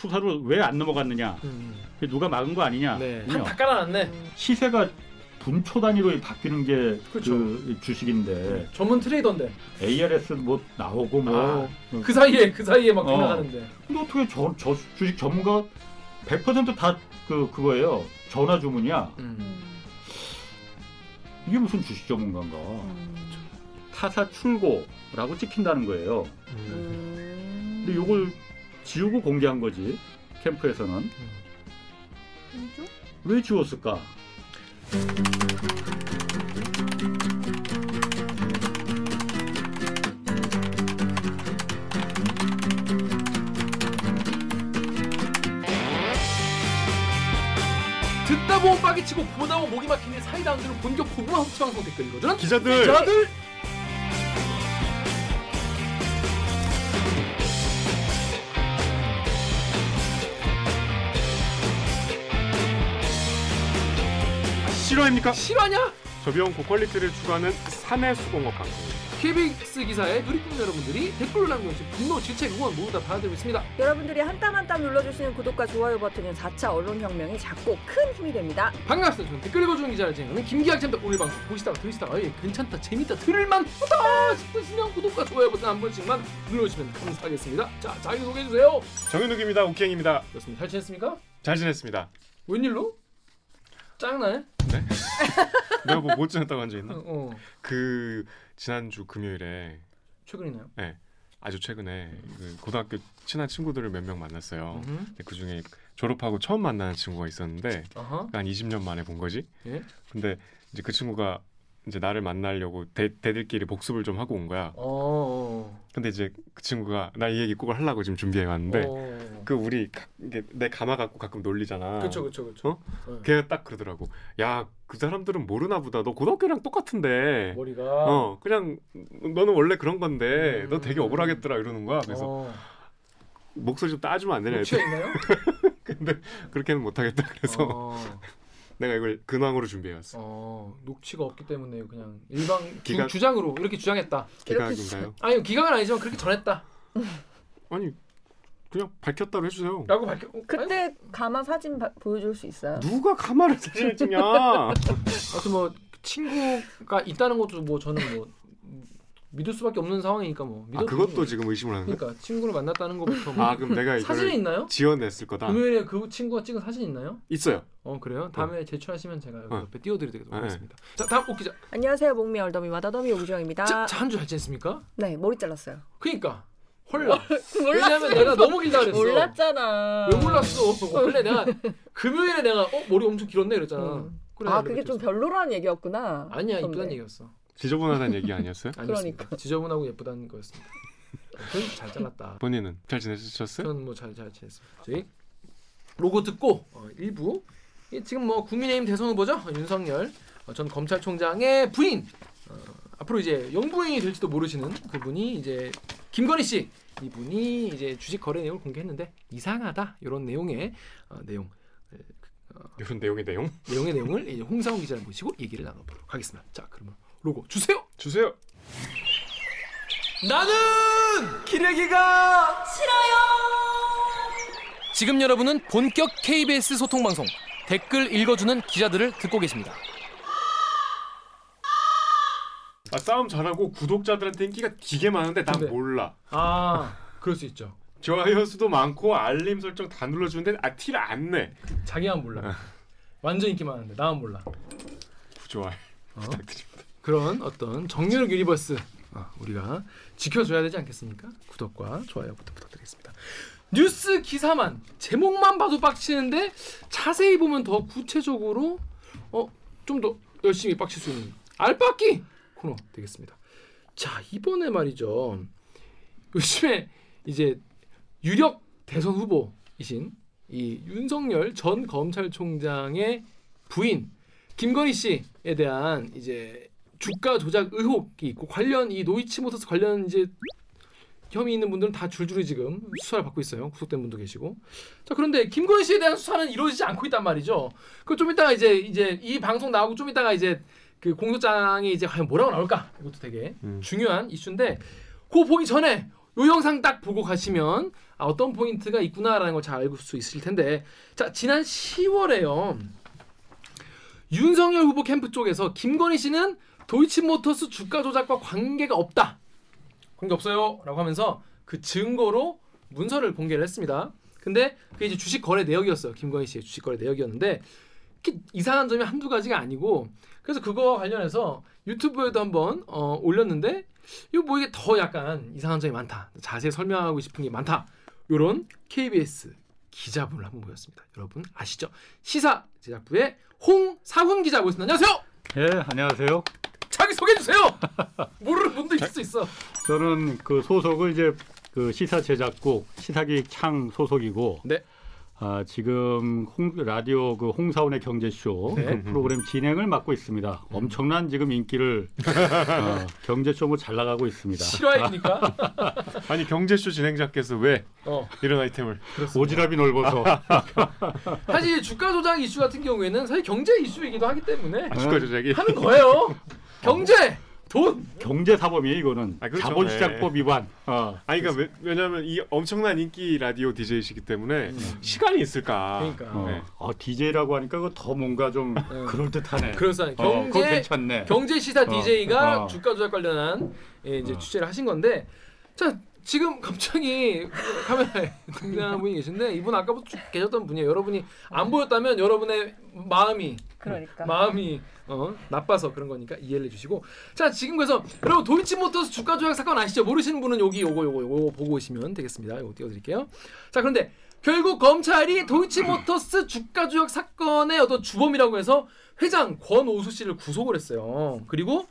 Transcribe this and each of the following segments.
수사로 왜 안 넘어갔느냐? 음. 누가 막은 거 아니냐? 네. 다 깔아놨네. 시세가 분초 단위로 바뀌는 게 그쵸. 그 주식인데 전문 트레이더인데 ARS 뭐 나오고 뭐그 사이에 그 사이에 막 어. 나가는데. 근데 어떻게 저, 저 주식 전문가 100%다 그 그거예요. 전화 주문이야. 음. 이게 무슨 주식 전문가인가? 타사 출고라고 찍힌다는 거예요. 음. 근데 이걸 지우고 공개한 거지. 캠프에서는 왜 지웠을까? 듣다 보면 빠개치고 보다 보면 목이 막히는 사이다 안 되는 본격 고구마 흡치 방송 댓글 읽어주는 기자들! 기자들 실화입니까? 실화냐? 저비용 고퀄리티를 추구하는 사내 수공업 방송입니다. KBS 기사의 누리꾼 여러분들이 댓글로 남겨주신 분노, 질책, 응원 모두 다 받아들고 있습니다. 여러분들이 한 땀 한 땀 눌러주시는 구독과 좋아요 버튼은 4차 언론혁명에 작고 큰 힘이 됩니다. 반갑습니다. 저는 댓글 읽어주는 기자를 진행하는 김기학 쌤입니다. 오늘 방송 보시다가 들으시다가 예, 괜찮다, 재밌다, 들을만 하다 싶으시면 구독과 좋아요 버튼 한 번씩만 눌러주시면 감사하겠습니다. 자, 자기 소개해주세요. 정현욱입니다. 욱행입니다. 그렇습니다. 잘 지냈습니까? 잘 지냈습니다. 웬일로? 짱나네? 내가 뭐못 지냈다고 앉아 어, 있나? 어. 그 지난주 금요일에 최근이나요? 아주 최근에 그 고등학교 친한 친구들을 몇 명 만났어요. 근데 그 중에 졸업하고 처음 만나는 친구가 있었는데 어허. 한 20년 만에 본 거지. 예? 근데 이제 그 친구가 이제 나를 만나려고 대, 대들끼리 복습을 좀 하고 온 거야. 어. 근데 이제 그 친구가 나 이 얘기 꼭 하려고 지금 준비해 왔는데 어. 그 우리 가, 내 가마 갖고 가끔 놀리잖아. 그쵸 그쵸 그쵸. 어? 네. 걔가 딱 그러더라고. 야 그 사람들은 모르나 보다. 너 고등학교랑 똑같은데. 머리가. 어 그냥 너는 원래 그런 건데 음. 너 되게 억울하겠더라 이러는 거야. 그래서 어. 목소리 좀 따주면 안 되냐. 취해 있나요? 근데 그렇게는 못하겠다. 그래서 어. 내가 이걸 근황으로 준비해왔어. 어. 녹취가 없기 때문에 그냥 일방 기각- 주, 주장으로 이렇게 주장했다. 기각인가요? 아니 기각은 아니지만 그렇게 전했다. 아니 그냥 밝혔다로 해주세요. 라고 밝혀. 어, 그때 가마 사진 바- 보여줄 수 있어요? 누가 가마를 사진을 찍냐? 아무튼 뭐 친구가 있다는 것도 뭐 저는 뭐 믿을 수밖에 없는 상황이니까 뭐. 아 그것도 지금 의심을 하는 거야? 그러니까 친구를 만났다는 것부터 뭐. 아 그럼 내가 사진이 이걸 있나요? 지어냈을 거다. 금요일에 그 친구가 찍은 사진 있나요? 있어요. 어 그래요? 다음에 제출하시면 제가 여기 어. 옆에 띄워드리도록 네. 하겠습니다. 자 다음 옥 기자. 안녕하세요 목미 얼더미 마다더미 오구정입니다. 한주잘 지냈습니까? 네 머리 잘랐어요. 그니까 헐라. 왜냐면 내가 너무 길다 그랬어. 몰랐잖아. 왜 몰랐어? 원래 내가 금요일에 내가 어 머리 엄청 길었네 그랬잖아. 음. 그래, 아 그게 좀. 별로라는 얘기였구나. 아니야. 이쁘단 얘기였어. 지저분하다는 얘기 아니었어요? 그러니까. 지저분하고 예쁘다는 거였습니다. 잘 잘랐다. 본인은 잘 지내셨어요? 저는 뭐 잘 잘 지냈습니다. 저희 로고 듣고 어, 일부 이 지금 뭐 국민의힘 대선 후보죠 어, 윤석열 어, 전 검찰총장의 부인 어, 앞으로 이제 영부인이 될지도 모르시는 그분이 이제 김건희 씨 이분이 이제 주식 거래 내용을 공개했는데 이상하다 이런 내용의 어, 내용 이런 내용의 내용 내용의 내용을 이제 홍상훈 기자를 모시고 얘기를 나눠보도록 하겠습니다. 자 그러면 로고 주세요. 주세요. 나는 기레기가 싫어요. 지금 여러분은 본격 KBS 소통 방송 댓글 읽어주는 기자들을 듣고 계십니다. 아 싸움 잘하고 구독자들한테 인기가 되게 많은데 난 근데- 몰라. 아 그럴 수 있죠. 좋아요 수도 많고 알림 설정 다 눌러주는데 아 티를 안 내. 자기만 몰라. 완전 인기 많은데 나만 몰라. 좋아요. 어? 부탁드립니다. 그런 어떤 정유럽 universe 어, 우리가 지켜줘야 되지 않겠습니까? 구독과 좋아요부터 부탁드리겠습니다. 뉴스 기사만 제목만 봐도 빡치는데 자세히 보면 더 구체적으로 어 좀 더 열심히 빡칠 수 있는 알빡기 코너 되겠습니다. 자 이번에 말이죠. 요즘에 이제 유력 대선 후보이신 이 윤석열 전 검찰총장의 부인 김건희 씨에 대한 이제 주가 조작 의혹이 있고 관련 이 노이치모터스 관련 이제 혐의 있는 분들은 다 줄줄이 지금 수사를 받고 있어요. 구속된 분도 계시고. 자 그런데 김건희 씨에 대한 수사는 이루어지지 않고 있단 말이죠. 그 좀 이따가 이제 이제 이 방송 나오고 좀 이따가 이제 그 공소장이 이제 과연 뭐라고 나올까 이것도 되게 음. 중요한 이슈인데 그거 보기 전에 요 영상 딱 보고 가시면 아, 어떤 포인트가 있구나라는 걸 잘 알고 수 있을 텐데 자 지난 10월에요 윤석열 후보 캠프 쪽에서 김건희 씨는 도이치모터스 주가 조작과 관계가 없다 관계 없어요라고 하면서 그 증거로 문서를 공개를 했습니다. 근데 그게 이제 주식 거래 내역이었어요. 김건희 씨의 주식 거래 내역이었는데 이렇게 이상한 점이 한두 가지가 아니고 그래서 그거와 관련해서 유튜브에도 한번 어, 올렸는데 이거 뭐 이게 더 약간 이상한 점이 많다. 자세히 설명하고 싶은 게 많다. 요런 KBS 기자분을 한번 모였습니다. 여러분 아시죠? 시사 제작부의 홍사훈 기자 모셨습니다. 안녕하세요. 예, 안녕하세요. 자기 소개해 주세요. 모르는 분도 있을 수 있어. 저는 그 소속은 이제 그 시사 제작국 시사기획 창 소속이고 네. 아, 지금 홍, 라디오 그 홍사원의 경제쇼 네. 그 프로그램 진행을 맡고 있습니다. 엄청난 지금 인기를 어, 경제쇼 뭐잘 나가고 있습니다. 실화입니까? 아니 경제쇼 진행자께서 왜 어. 이런 아이템을 오지랖이 넓어서 사실 주가 조작 이슈 같은 경우에는 사실 경제 이슈이기도 하기 때문에 아, 주가 조작이 하는 거예요. 경제, 돈. 경제 사범이에요 이거는 아, 그렇죠. 자본시장법 위반. 어. 아니 그러니까 왜, 왜냐면 이 엄청난 인기 라디오 DJ이시기 때문에 시간이 있을까? 그러니까. 어, 네. 어, DJ라고 하니까 더 뭔가 좀 그럴 듯하네. 그래서 어, 경제 괜찮네. 경제 시사 어, DJ가 어. 주가 조작 관련한 예, 이제 어. 취재를 하신 건데 자 지금 갑자기 카메라에 등장하는 분이 계신데 이분 아까부터 쭉 계셨던 분이에요. 여러분이 안 보였다면 여러분의 마음이 그러니까. 마음이 어, 나빠서 그런 거니까 이해를 해주시고 자 지금 그래서 여러분 도이치모터스 주가 조작 사건 아시죠? 모르시는 분은 여기 요거 요거 요거 보고 오시면 되겠습니다. 요거 띄워드릴게요. 자 그런데 결국 검찰이 도이치모터스 주가 조작 사건의 어떤 주범이라고 해서 회장 권오수 씨를 구속을 했어요. 그리고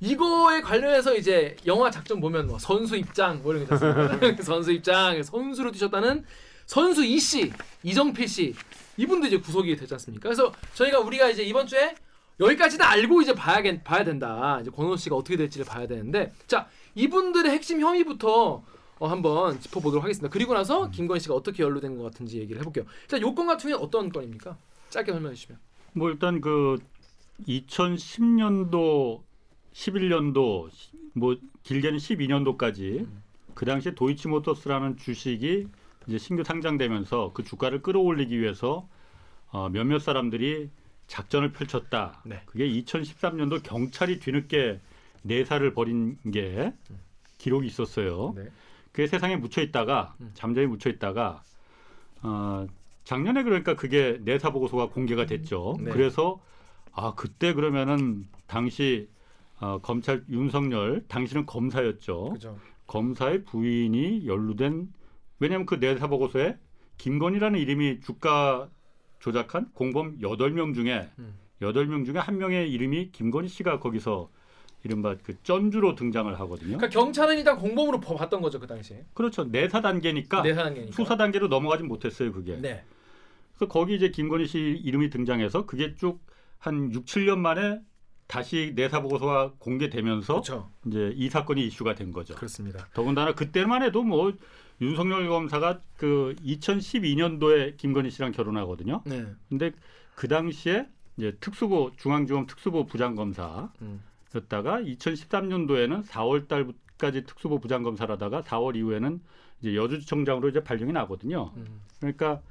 이거에 관련해서 이제 영화 작전 보면 뭐 선수 입장 뭐 이런 게 있었습니다. 선수 입장 선수로 뛰셨다는 선수 이 씨, 이정필 씨 이분도 이제 구속이 되지 않습니까? 그래서 저희가 우리가 이제 이번 주에 여기까지는 알고 이제 봐야겠 봐야 된다. 이제 권호 씨가 어떻게 될지를 봐야 되는데 자 이분들의 핵심 혐의부터 어, 한번 짚어보도록 하겠습니다. 그리고 나서 김건희 씨가 어떻게 연루된 것 같은지 얘기를 해볼게요. 자 요 건 같은 경우는 어떤 건입니까? 짧게 설명해 주시면. 뭐 일단 그 2010년도, 11년도, 뭐 길게는 12년도까지 그 당시에 도이치모터스라는 주식이 이제 신규 상장되면서 그 주가를 끌어올리기 위해서 어, 몇몇 사람들이 작전을 펼쳤다. 네. 그게 2013년도 경찰이 뒤늦게 내사를 벌인 게 기록이 있었어요. 네. 그게 세상에 묻혀 있다가 음. 잠잠히 묻혀 있다가 어, 작년에 그러니까 그게 내사 보고서가 공개가 됐죠. 네. 그래서 아 그때 그러면은 당시 어, 검찰 윤석열 당시는 검사였죠. 그죠. 검사의 부인이 연루된 왜냐하면 그 내사 보고서에 김건희라는 이름이 주가 조작한 공범 8명 중에 음. 여덟 명 중에 한 명의 이름이 김건희 씨가 거기서 이른바 그 전주로 등장을 하거든요. 그러니까 경찰은 일단 공범으로 봐- 봤던 거죠 그 당시에. 그렇죠. 내사 단계니까 내사 단계니까. 수사 단계로 넘어가진 못했어요, 그게. 네. 그래서 거기 이제 김건희 씨 이름이 등장해서 그게 쭉 한 6, 7년 만에 다시 내사 보고서가 공개되면서 그렇죠. 이제 이 사건이 이슈가 된 거죠. 그렇습니다. 더군다나 그때만 해도 뭐 윤석열 검사가 그 2012년도에 김건희 씨랑 결혼하거든요. 네. 근데 그 당시에 이제 특수부 중앙지검 특수부 부장검사였다가 음. 2013년도에는 4월 달까지 특수부 부장검사라다가 4월 이후에는 이제 여주지청장으로 이제 발령이 나거든요. 음. 그러니까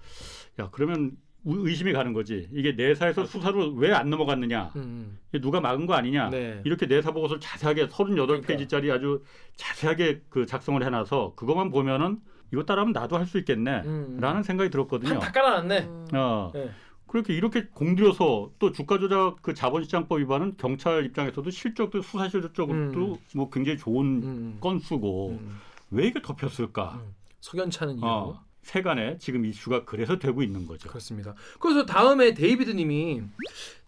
야 그러면 우- 의심이 가는 거지. 이게 내사에서 수사로 왜 안 넘어갔느냐? 음. 이게 누가 막은 거 아니냐? 네. 이렇게 내사 보고서를 자세하게 38페이지짜리 아주 자세하게 그 작성을 해놔서 그것만 보면은 이거 따라하면 나도 할 수 있겠네. 음. 라는 생각이 들었거든요. 한다 깔아놨네. 음. 어. 네. 그렇게 이렇게 공들여서 또 주가 조작 그 자본시장법 위반은 경찰 입장에서도 실적도 수사 실적도 음. 뭐 굉장히 좋은 음. 건수고 음. 왜 이게 덮였을까? 음. 석연찮은 이유. 어, 세간에 지금 이슈가 그래서 되고 있는 거죠. 그렇습니다. 그래서 다음에 데이비드님이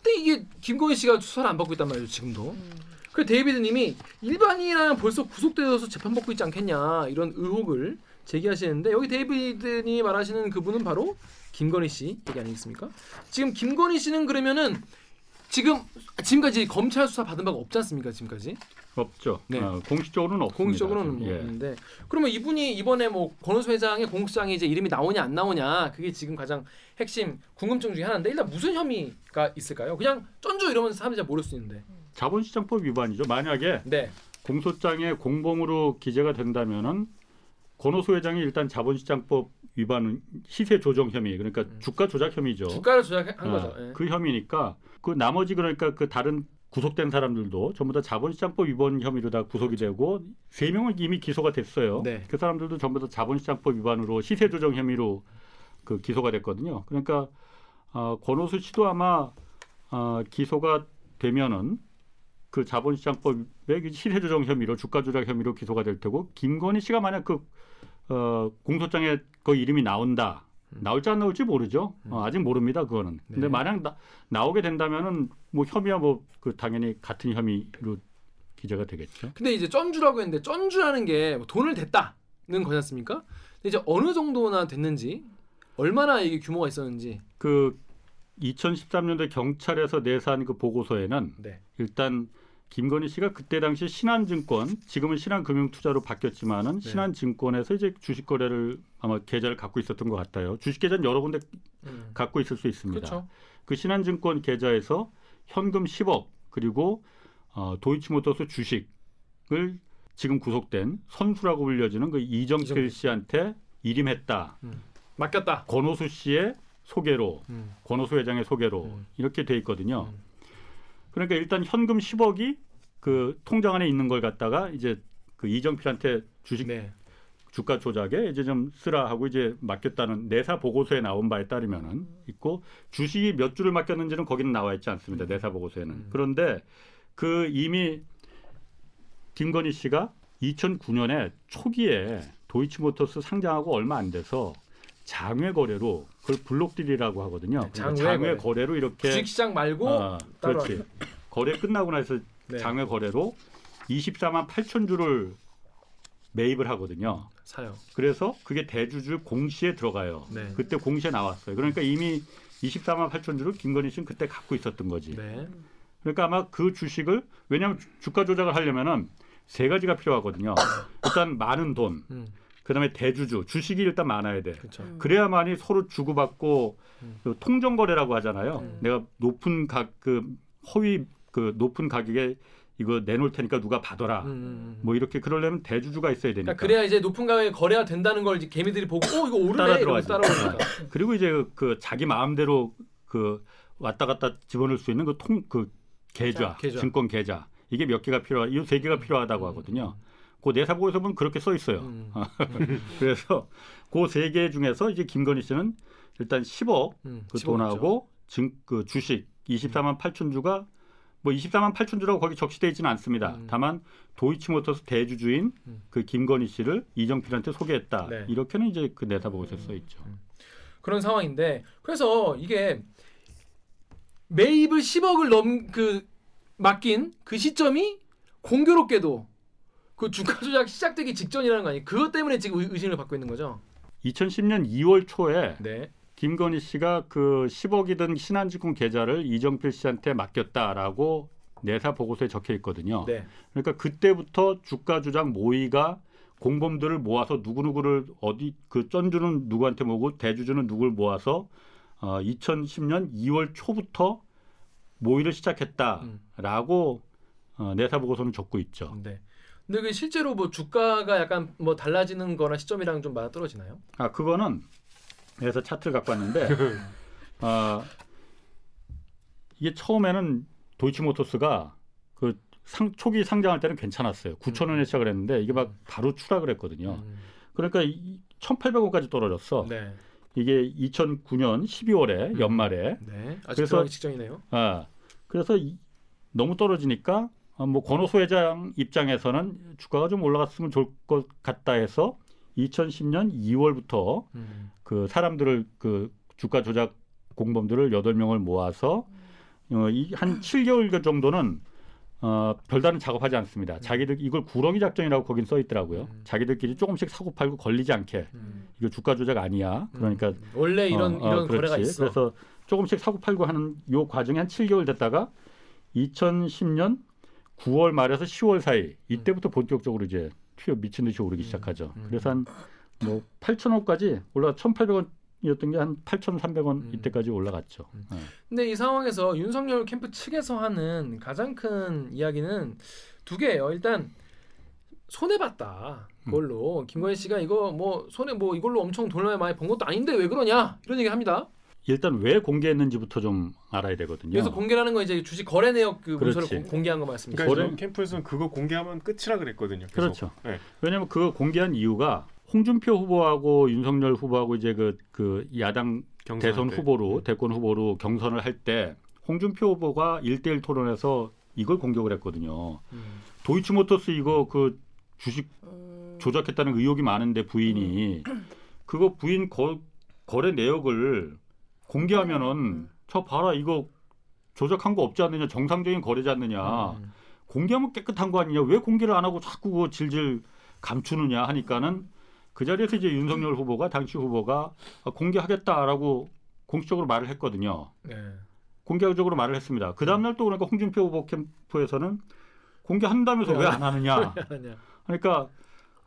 근데 이게 김건희 씨가 수사를 안 받고 있단 말이죠 지금도. 음. 그 데이비드님이 일반인이라면 벌써 구속되어서 재판 받고 있지 않겠냐 이런 의혹을 제기하시는데 여기 데이비드님이 말하시는 그분은 바로 김건희 씨 얘기 아니겠습니까? 지금 김건희 씨는 그러면은 지금 지금까지 검찰 수사 받은 바가 없지 않습니까? 지금까지 없죠. 네. 어, 공식적으로는 없습니다. 공식적으로는 뭐 예. 없는데 그러면 이분이 이번에 뭐 권오수 회장의 공수장에 이제 이름이 나오냐 안 나오냐 그게 지금 가장 핵심 궁금증 중에 하나인데 일단 무슨 혐의가 있을까요? 그냥 쩐주 이러면서 사람들이 잘 모를 수 있는데 자본시장법 위반이죠. 만약에 네 공소장에 공범으로 기재가 된다면은 권오수 회장이 일단 자본시장법 위반 시세 조정 혐의 그러니까 음. 주가 조작 혐의죠. 주가를 조작한 아, 거죠. 예. 그 혐의니까 그 나머지 그러니까 그 다른 구속된 사람들도 전부 다 자본시장법 위반 혐의로 다 구속이 되고 세 명은 이미 기소가 됐어요. 네. 그 사람들도 전부 다 자본시장법 위반으로 시세 조정 혐의로 그 기소가 됐거든요. 그러니까 어, 권오수 씨도 아마 어, 기소가 되면은 그 자본시장법의 그 시세 조정 혐의로 주가 조작 혐의로 기소가 될 테고 김건희 씨가 만약 그 어, 공소장에 그 이름이 나온다. 나올지 안 나올지 모르죠. 어, 아직 모릅니다. 그거는. 근데 네. 만약 나, 나오게 된다면은 뭐 혐의와 뭐 그 당연히 같은 혐의로 기재가 되겠죠. 근데 이제 쩐주라고 했는데 쩐주라는 게 뭐 돈을 댔다는 거지 않습니까? 근데 이제 어느 정도나 됐는지 얼마나 이게 규모가 있었는지 그 2013년도에 경찰에서 내사한 그 보고서에는 네. 일단 김건희 씨가 그때 당시 신한증권 지금은 신한금융투자로 바뀌었지만은 네. 신한증권에서 이제 주식 거래를 아마 계좌를 갖고 있었던 것 같아요. 주식 계좌는 여러 군데 음. 갖고 있을 수 있습니다. 그렇죠. 그 신한증권 계좌에서 현금 10억 그리고 어, 도이치모터스 주식을 지금 구속된 선수라고 불려지는 그 이정필 이정필. 씨한테 일임했다. 맡겼다. 권오수 씨의 소개로 음. 권오수 회장의 소개로 음. 이렇게 돼 있거든요. 음. 그러니까 일단 현금 10억이 그 통장 안에 있는 걸 갖다가 이제 그 이정필한테 주식 네. 주가 조작에 이제 좀 쓰라 하고 이제 맡겼다는 내사 보고서에 나온 바에 따르면은 있고 주식이 몇 주를 맡겼는지는 거기는 나와 있지 않습니다. 내사 보고서에는. 음. 그런데 그 이미 김건희 씨가 2009년에 초기에 도이치모터스 상장하고 얼마 안 돼서 장외 거래로 그걸 블록딜이라고 하거든요. 네, 장외 장외 거래. 거래 로 이렇게 주식시장 말고 아, 그렇지. 거래 끝나고 나서 네. 장외 거래로 24만 8천 주를 매입을 하거든요. 사요. 그래서 그게 대주주 공시에 들어가요. 네. 그때 공시에 나왔어요. 그러니까 이미 24만 8천 주를 김건희 씨는 그때 갖고 있었던 거지. 네. 그러니까 아마 그 주식을 왜냐하면 주- 주가 조작을 하려면은 세 가지가 필요하거든요. 일단 많은 돈, 음. 그다음에 대주주, 주식이 일단 많아야 돼. 그렇죠. 그래야만이 서로 주고받고 음. 그 통정 거래라고 하잖아요. 음. 내가 높은 가그 허위 그 높은 가격에 이거 내놓을 테니까 누가 받아라. 음, 음, 음. 뭐 이렇게 그러려면 대주주가 있어야 되니까. 그러니까 그래야 이제 높은 가격에 거래가 된다는 걸 이제 개미들이 보고 어 이거 오르네 따라 이러면서. 따라오니까. 그리고 이제 그, 그 자기 마음대로 그 왔다 갔다 집어넣을 수 있는 그통그 계좌, 계좌. 증권 계좌 이게 몇 개가 필요하, 이 세 개가 필요하다고 하거든요. 그 내사 보고서 보면 그렇게 써 있어요. 음. 그래서 그 세 개 중에서 이제 김건희 씨는 일단 10억 음, 그. 돈하고 증, 그 주식 24만 8천 주가 뭐 24만 8천 주라고 거기 적시되어 있지는 않습니다. 음. 다만 도이치모터스 대주주인 음. 그 김건희 씨를 이정필한테 소개했다. 네. 이렇게는 이제 그 내사 보고서에 써 있죠. 그런 상황인데 그래서 이게 매입을 10억을 넘 그 맡긴 그 시점이 공교롭게도 그 주가 조작 시작되기 직전이라는 거 아니에요? 그것 때문에 지금 의- 의심을 받고 있는 거죠. 2010년 2월 초에 네. 김건희 씨가 그 10억이 든 신한증권 계좌를 이정필 씨한테 맡겼다라고 내사 보고서에 적혀 있거든요. 네. 그러니까 그때부터 주가 조작 모의가 공범들을 모아서 누구 누구를 어디 그 쩐주는 누구한테 모으고 대주주는 누구를 모아서 어, 2010년 2월 초부터 모의를 시작했다라고 어, 내사 보고서는 적고 있죠. 네. 근데 그 실제로 뭐 주가가 약간 뭐 달라지는 거나 시점이랑 좀 맞아 떨어지나요? 아 그거는 그래서 차트를 갖고 왔는데 아 이게 처음에는 도이치모터스가 그 상, 초기 상장할 때는 괜찮았어요. 9천 원에 시작을 했는데 이게 막 바로 추락을 했거든요. 음. 그러니까 1,800원까지 떨어졌어. 네. 이게 2009년 12월에 음. 연말에 네. 아직 그래서- 직전이네요. 아 그래서 이- 너무 떨어지니까 아, 뭐 권오수 회장 입장에서는 주가가 좀 올라갔으면 좋을 것 같다 해서 2010년 2월부터 음. 그 사람들을 그 주가 조작 공범들을 여덟 명을 모아서 어, 이, 한 7개월 정도는 어, 별다른 작업하지 않습니다. 자기들 이걸 구렁이 작전이라고 거긴 써 있더라고요. 음. 자기들끼리 조금씩 사고 팔고 걸리지 않게 음. 이거 주가 조작 아니야. 그러니까 음. 원래 이런 어, 어, 이런 거래가 그렇지. 있어. 그래서 조금씩 사고 팔고 하는 요 과정이 한 7개월 됐다가 2010년 9월 말에서 10월 사이 이때부터 본격적으로 이제 튀어 미친 듯이 오르기 음, 시작하죠. 음. 그래서 한 뭐 8,000원까지 올라 1,800원 이었던 게 한 8,300원 음. 이때까지 올라갔죠. 음. 네. 근데 이 상황에서 윤석열 캠프 측에서 하는 가장 큰 이야기는 두 개예요. 일단 손해 봤다. 그걸로 김건희 씨가 이거 뭐 손해 뭐 이걸로 엄청 돈을 많이 번 것도 아닌데 왜 그러냐 이런 얘기 합니다. 일단 왜 공개했는지부터 좀 알아야 되거든요. 그래서 공개라는 건 이제 주식 거래 내역 그 문서를. 공- 공개한 거 말씀이시죠? 그러니까 거래- 캠프에서는 그거 공개하면 끝이라 그랬거든요. 계속. 그렇죠. 네. 왜냐하면 그거 공개한 이유가 홍준표 후보하고 윤석열 후보하고 이제 그, 그 야당 대선 때. 후보로 대권 후보로 경선을 할 때 홍준표 후보가 일대일 토론에서 이걸 공격을 했거든요. 음. 도이치모터스 이거 그 주식 음. 조작했다는 의혹이 많은데 부인이 그거 부인 거, 거래 내역을 공개하면은 저 봐라 이거 조작한 거 없지 않느냐 정상적인 거래지 않느냐 음. 공개하면 깨끗한 거 아니냐 왜 공개를 안 하고 자꾸 그거 질질 감추느냐 하니까는 그 자리에서 이제 윤석열 후보가 당시 후보가 아, 공개하겠다라고 공식적으로 말을 했거든요. 네. 공개적으로 말을 했습니다. 그 다음 날 또 그러니까 홍준표 후보 캠프에서는 공개한다면서 왜 안 하느냐. 그러니까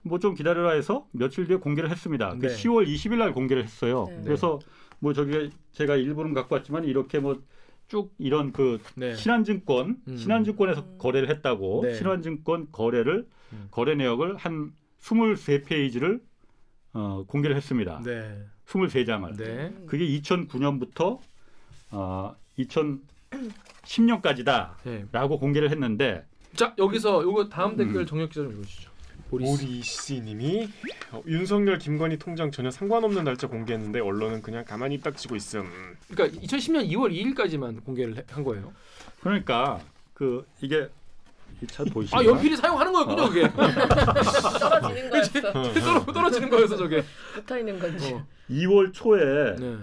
뭐 좀 기다려라 해서 며칠 뒤에 공개를 했습니다. 그 네. 10월 20일 날 공개를 했어요. 네. 그래서 뭐 저기 제가 일부는 갖고 왔지만 이렇게 뭐 쭉 이런 그 네. 신한증권 음. 신한증권에서 음. 거래를 했다고 네. 신한증권 거래를 음. 거래 내역을 한 23페이지를 어, 공개를 했습니다. 네. 23장을. 네. 그게 2009년부터 어, 2010년까지다라고 네. 공개를 했는데 자 여기서 요거 다음 음. 댓글 정혁 기자 좀 읽어주시죠. 보리스. 오리씨님이 어, 윤석열 김건희 통장 전혀 상관없는 날짜 공개했는데 언론은 그냥 가만히 딱 지고 있음. 그러니까 2010년 2월 2일까지만 공개를 해- 한 거예요. 그러니까 그 이게 이 차 보이시나요? 아 연필이 사용하는 거였군요 그게. 떨어지는 거였어. 떨어, 떨어지는 거여서 저게. 붙어 있는 건지. 어. 2월 초에 네.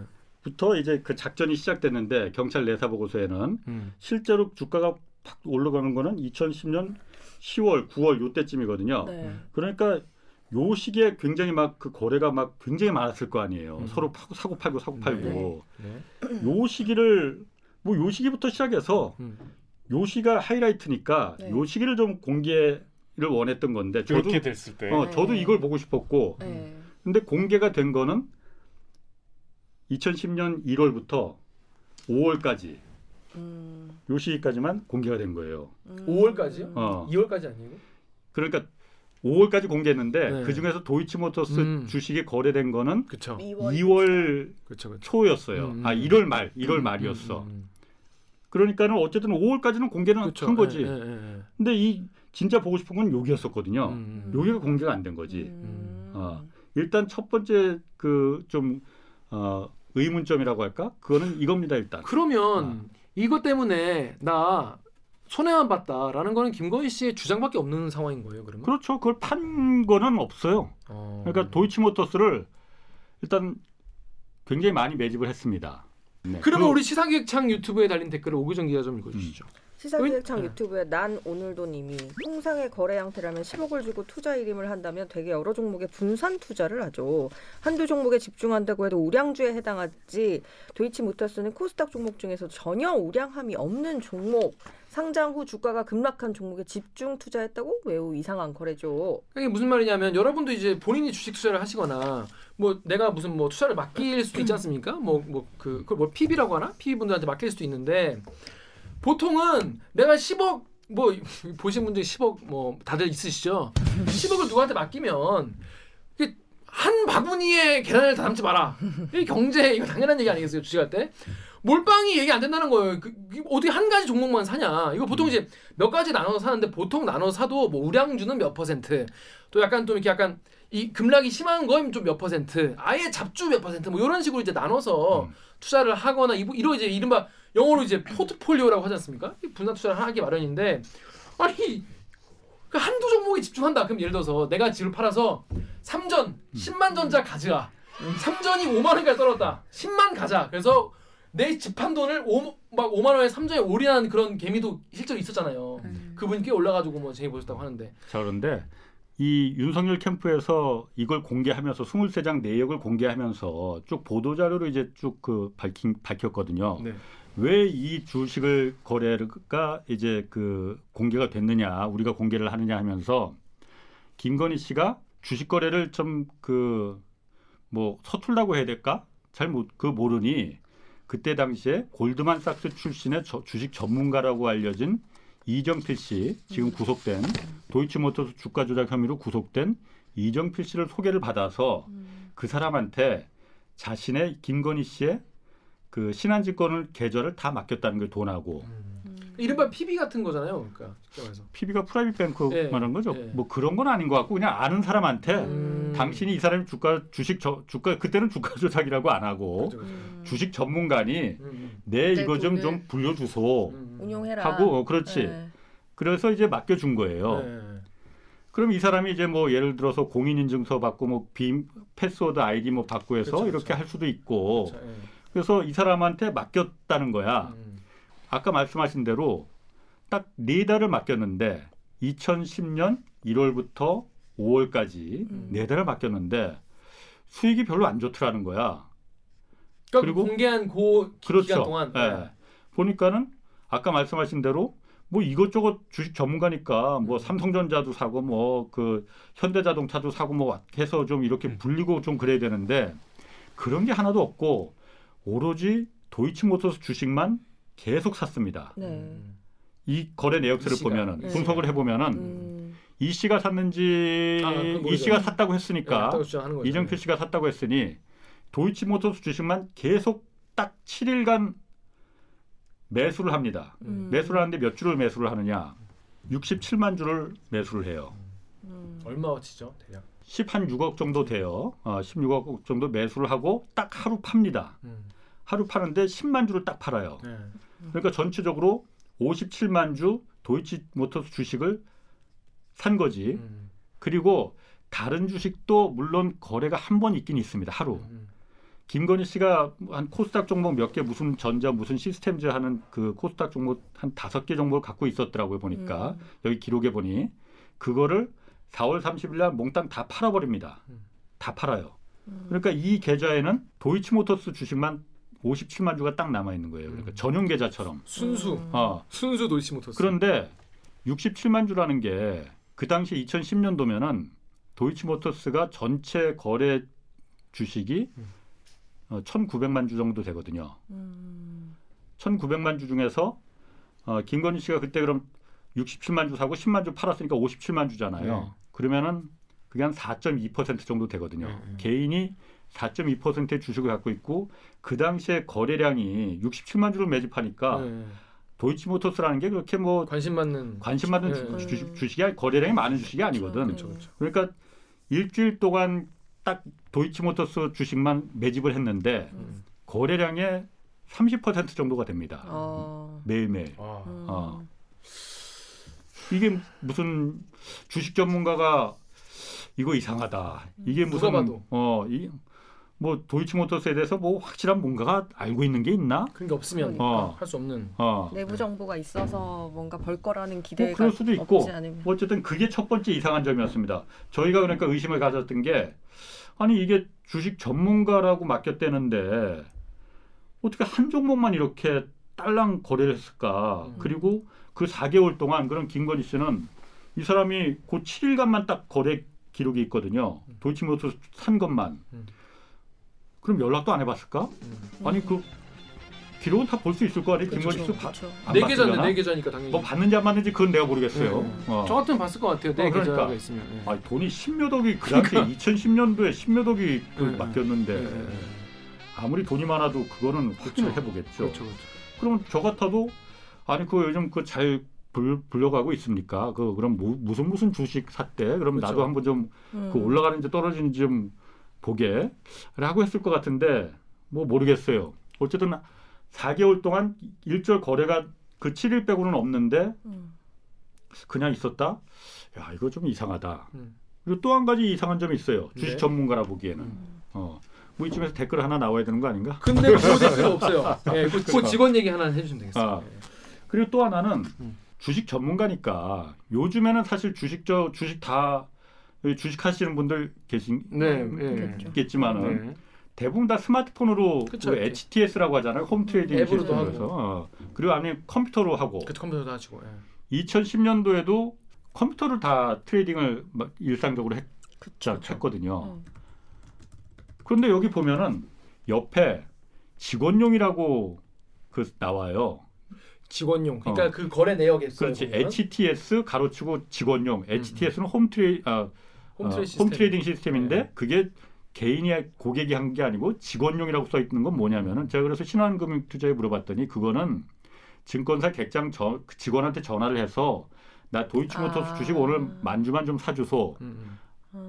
부터 이제 그 작전이 시작됐는데 경찰 내사 보고서에는 음. 실제로 주가가 팍 올라가는 거는 2010년 10월, 9월 요때쯤이거든요. 네. 그러니까 요 시기에 굉장히 막 그 거래가 막 굉장히 많았을 거 아니에요. 음. 서로 파고, 사고 팔고 사고 팔고. 네. 요 시기를 뭐 요 시기부터 시작해서 음. 요 시가 하이라이트니까 네. 요 시기를 좀 공개를 원했던 건데 저도 이렇게 됐을 때 어, 저도 네. 이걸 보고 싶었고 네. 근데 공개가 된 거는 2010년 1월부터 5월까지 음. 요 시기까지만 공개가 된 거예요. 음. 5월까지요? 어. 2월까지 아니고? 그러니까 5월까지 공개했는데 네. 그 중에서 도이치모터스 음. 주식이 거래된 거는 그렇죠. 2월. 2월 그렇죠. 그렇죠. 초였어요. 음, 아 음. 1월 말, 1월 말이었어. 음, 음. 그러니까는 어쨌든 5월까지는 공개는 그렇죠. 한 거지. 예, 예, 예. 근데 이 진짜 보고 싶은 건 여기였었거든요. 음, 음. 여기가 공개가 안 된 거지. 음. 어. 일단 첫 번째 그 좀 어, 의문점이라고 할까? 그거는 이겁니다 일단. 그러면 이것 때문에 나 손해만 봤다라는 거는 김건희 씨의 주장밖에 없는 상황인 거예요. 그러면? 그렇죠. 그걸 판 거는 없어요. 어. 그러니까 도이치모터스를 일단 굉장히 많이 매집을 했습니다. 네. 그러면 그리고 우리 시사기획창 유튜브에 달린 댓글을 오규정 기자 좀 읽어주시죠. 시사기획창 네. 유튜브에 난 오늘도 님이 통상의 거래 형태라면 10억을 주고 투자 일임을 한다면 되게 여러 종목에 분산 투자를 하죠. 한두 종목에 집중한다고 해도 우량주에 해당하지 도이치모터스는 코스닥 종목 중에서 전혀 우량함이 없는 종목 상장 후 주가가 급락한 종목에 집중 투자했다고 매우 이상한 거래죠. 이게 무슨 말이냐면 여러분도 이제 본인이 주식 투자를 하시거나 뭐 내가 무슨 뭐 투자를 맡길 수도 있지 않습니까? 뭐 뭐 그 그걸 뭐 PB라고 하나? PB 분들한테 맡길 수도 있는데 보통은 내가 10억 뭐 보신 분들 10억 뭐 다들 있으시죠? 10억을 누구한테 맡기면 한 바구니에 계란을 다 담지 마라. 이 경제 이거 당연한 얘기 아니겠어요 주식할 때? 몰빵이 얘기 안 된다는 거예요. 그, 어떻게 한 가지 종목만 사냐? 이거 보통 이제 몇 가지 나눠서 사는데 보통 나눠 사도 뭐 우량주는 몇 퍼센트, 또 약간 좀 이렇게 약간 이 급락이 심한 건좀몇 퍼센트, 아예 잡주 몇 퍼센트 뭐 이런 식으로 이제 나눠서 음. 투자를 하거나 이 이런 이제 이른바 영어로 이제 포트폴리오라고 하지 않습니까? 이 분산 투자를 하기 마련인데 아니 그 한두 종목에 집중한다. 그럼 예를 들어서 내가 집을 팔아서 삼전 10만 전자 가져가. 삼전이 5만 원까지 떨어졌다. 10만 가자. 그래서 내 집 판 돈을 5, 막 5만 원에 삼전에 올인한 그런 개미도 실제로 있었잖아요. 그분이 꽤 올라가지고 뭐 재미 보셨다고 하는데. 자 그런데 이 윤석열 캠프에서 이걸 공개하면서 23장 내역을 공개하면서 쭉 보도 자료로 이제 쭉 그 밝힌 밝혔거든요. 네. 왜이 주식을 거래가 이제 그 공개가 됐느냐, 우리가 공개를 하느냐 하면서 김건희 씨가 주식 거래를 좀 그 뭐 서툴다고 해야 될까? 잘 못 그 모르니 그때 당시에 골드만삭스 출신의 저- 주식 전문가라고 알려진 이정필 씨 지금 구속된 도이치모터스 주가 조작 혐의로 구속된 이정필 씨를 소개를 받아서 음. 그 사람한테 자신의 김건희 씨의 그 신한증권을 계좌를 다 맡겼다는 걸 돈하고 음. 이른바 PB 같은 거잖아요. 그러니까 쉽게 말해서. PB가 private bank 예, 말한 거죠. 예. 뭐 그런 건 아닌 것 같고 그냥 아는 사람한테 음. 당신이 이 사람이 주가 주식 저, 주가 그때는 주가 조작이라고 안 하고 그렇죠, 그렇죠. 음. 주식 전문가니 음, 음. 내내 이거 좀 돈을 좀 불려주소 음. 운용해라. 하고 어, 그렇지. 네. 그래서 이제 맡겨준 거예요. 네. 그럼 이 사람이 이제 뭐 예를 들어서 공인인증서 받고 뭐 빔 패스워드 아이디 뭐 받고 해서 그렇죠, 이렇게 그렇죠. 할 수도 있고 그렇죠, 예. 그래서 이 사람한테 맡겼다는 거야. 음. 아까 말씀하신 대로 딱 네 달을 맡겼는데 2010년 1월부터 5월까지 음. 네 달을 맡겼는데 수익이 별로 안 좋더라는 거야. 그러니까 그리고- 공개한 고 기- 그렇죠. 기간 동안 예. 보니까는 아까 말씀하신 대로 뭐 이것저것 주식 전문가니까 뭐 음. 삼성전자도 사고 뭐 그 현대자동차도 사고 뭐 해서 좀 이렇게 음. 불리고 좀 그래야 되는데 그런 게 하나도 없고 오로지 도이치모터스 주식만 계속 샀습니다. 네. 음. 이 거래 씨가, 보면은 네. 분석을 해보면은 음. 이 씨가 샀는지 아. 이 씨가 샀다고 예, 했으니까 주장하는 거죠. 이정필 씨가 샀다고 했으니 도이치모터스 주식만 계속 딱 7일간 매수를 합니다. 음. 매수를 하는데 몇 주를 매수를 하느냐? 67만 주를 매수를 해요. 음. 얼마어치죠 대략? 10한 6억 정도 돼요. 어, 16억 정도 매수를 하고 딱 하루 팝니다. 음. 하루 파는데 10만 주를 딱 팔아요. 네. 그러니까 전체적으로 57만 주 도이치모터스 주식을 산 거지. 음. 그리고 다른 주식도 물론 거래가 한 번 있긴 있습니다. 하루. 음. 김건희 씨가 한 코스닥 종목 몇 개 무슨 전자 무슨 시스템즈 하는 그 코스닥 종목 한 다섯 개 정도를 갖고 있었더라고요 보니까 음. 여기 기록에 보니 그거를 4월 30일 날 몽땅 다 팔아버립니다. 음. 다 팔아요. 음. 그러니까 이 계좌에는 도이치모터스 주식만 57만 주가 딱 남아 있는 거예요. 그러니까 음. 전용 계좌처럼. 순수 음. 어. 순수 도이치 모터스. 그런데 67만 주라는 게 그 당시 2010년도면은 도이치모터스가 전체 거래 주식이 음. 어, 1,900만 주 정도 되거든요. 음. 1,900만 주 중에서 어, 김건희 씨가 그때 그럼 67만 주 사고 10만 주 팔았으니까 57만 주잖아요. 네. 그러면은 그게 한 4.2% 정도 되거든요. 네, 네. 개인이 4.2%의 주식을 갖고 있고 그 당시에 거래량이 67만 주를 매집하니까 네. 도이치모터스라는 게 그렇게 뭐 관심 받는. 관심 받는 네. 주, 주식, 주식이 아니- 거래량이 많은 주식이 아니거든. 그렇죠, 그렇죠. 그러니까 일주일 동안 딱 도이치모터스 주식만 매집을 했는데 음. 거래량의 30% 정도가 됩니다. 어. 매일매일. 아. 음. 어. 이게 무슨 주식 전문가가 이거 이상하다. 이게 누가 무슨 봐도. 어, 이, 뭐 도이치모터스에 대해서 뭐 확실한 뭔가가 알고 있는 게 있나? 그런 게 없으면 어. 할수 없는. 어. 내부 정보가 있어서 뭔가 벌 거라는 기대가 뭐 그럴 수도 있고 없지 않으면. 어쨌든 그게 첫 번째 이상한 점이었습니다. 저희가 그러니까 의심을 가졌던 게 아니 이게 주식 전문가라고 맡겼대는데 어떻게 한 종목만 이렇게 딸랑 거래를 했을까? 음. 그리고 그 4개월 동안 그런 김건희 씨는 이 사람이 그 7일간만 딱 거래 기록이 있거든요. 도이치모터스 산 것만. 음. 그럼 연락도 안 해봤을까? 음. 아니 그 기록은 다 볼 수 있을 거 아니에요? 김건희 씨 네 계좌인데 봤으려나? 네 계좌니까 당연히. 뭐 받는지 안 받는지 그건 내가 모르겠어요. 네. 어. 저 같으면 봤을 것 같아요. 네 어, 그러니까. 계좌가 있으면. 예. 아니 돈이 십몇 억이 그 당시에 2010년도에 십몇 억이 그 네, 맡겼는데 네, 네, 네. 아무리 돈이 많아도 그거는 확인을 그렇죠. 해보겠죠. 그렇죠, 그렇죠. 그러면 저 같아도 아니 그 요즘 그 잘 불려가고 있습니까? 그 그럼 무, 무슨 무슨 주식 샀대? 그럼 그렇죠. 나도 한번 좀그 음. 올라가는지 떨어지는지 좀 보게라고 했을 것 같은데 뭐 모르겠어요. 어쨌든 4개월 동안 일절 거래가 그 7일 빼고는 없는데 음. 그냥 있었다. 야 이거 좀 이상하다. 음. 그리고 또 한 가지 이상한 점이 있어요. 주식 네. 전문가라 보기에는. 음. 어. 뭐 이쯤에서 댓글 하나 나와야 되는 거 아닌가? 근데 그 댓글 없어요. 예, 그, 그 직원 얘기 하나 해주시면 되겠습니다. 아. 그리고 또 하나는 음. 주식 전문가니까 요즘에는 사실 주식 저 주식 다 주식 하시는 분들 계신 네, 음, 예. 그렇죠. 겠지만은 네. 대부분 다 스마트폰으로 그쵸, 그. HTS라고 하잖아요. home trading system에서. 어. 그리고 아니면 컴퓨터로 하고 그 컴퓨터도 하시고. 예. 2010년도에도 컴퓨터를 다 trading을 막 일상적으로 했, 그쵸. 했거든요. 음. 그런데 여기 보면은 옆에 직원용이라고 그 나와요. 직원용. 그러니까 그 거래 내역에. 어. 그렇지. 보면. HTS 가로치고 직원용. HTS는 home trad- 아, home trad- 어, system. home trading system인데 네. 그게 개인이 고객이 한 게 아니고 직원용이라고 써 있는 건 뭐냐면은 제가 그래서 신한금융투자에 물어봤더니 그거는 증권사 객장 저, 그 직원한테 전화를 해서 나 도이치모터스 아. 주식 오늘 만주만 좀 사주소. 음,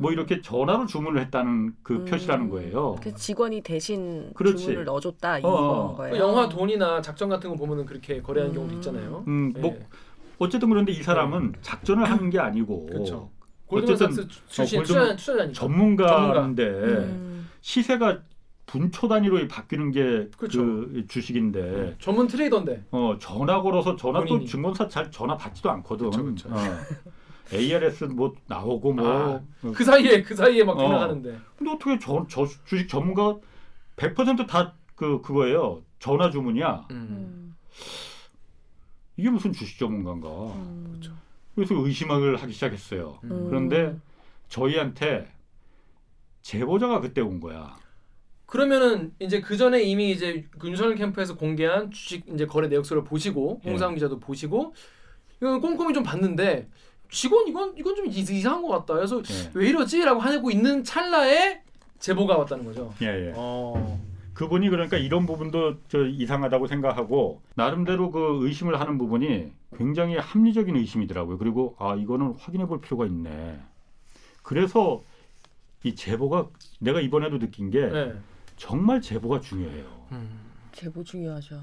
뭐 이렇게 전화로 주문을 했다는 그 음. 표시라는 거예요. 그 직원이 대신 그렇지. 주문을 넣어줬다 어, 이건 어. 음. 거예요. 그 영화 돈이나 작전 같은 거 보면은 그렇게 거래하는 음. 경우도 있잖아요. 음, 뭐 예. 어쨌든 그런데 이 사람은 작전을 하는 게 아니고 그렇죠. 어쨌든 골드만삭스 출신 어, 골드만- 투자 투자자니까. 전문가인데 음. 시세가 분초 단위로 바뀌는 게 그렇죠. 그 주식인데 네. 전문 트레이더인데. 어 전화 걸어서 전화 또 본인이. 증권사 잘 전화 받지도 않거든. 그쵸, 그쵸. 어. ARS 뭐 나오고 뭐 아, 어. 그 사이에 그 사이에 막 어. 지나가는데. 근데 어떻게 저, 저 주식 전문가 100%다 그 그거예요. 전화 주문이야. 음. 음. 이게 무슨 주식 전문가인가? 음. 그렇죠. 그래서 의심을 하기 시작했어요. 음. 그런데 저희한테 제보자가 그때 온 거야. 그러면은 이제 그 전에 이미 이제 그 윤석열 캠프에서 공개한 주식 이제 거래 내역서를 보시고 예. 홍상 기자도 보시고 이거 꼼꼼히 좀 봤는데 직원 이건 이건 좀 이- 이상한 것 같다. 그래서 예. 왜 이러지라고 하고 있는 찰나에 제보가 왔다는 거죠. 예, 예. 어. 그분이 그러니까 이런 부분도 저 이상하다고 생각하고 나름대로 그 의심을 하는 부분이 굉장히 합리적인 의심이더라고요. 그리고 아 이거는 확인해 볼 필요가 있네. 그래서 이 제보가 내가 이번에도 느낀 게 네. 정말 제보가 중요해요. 음. 제보 중요하죠.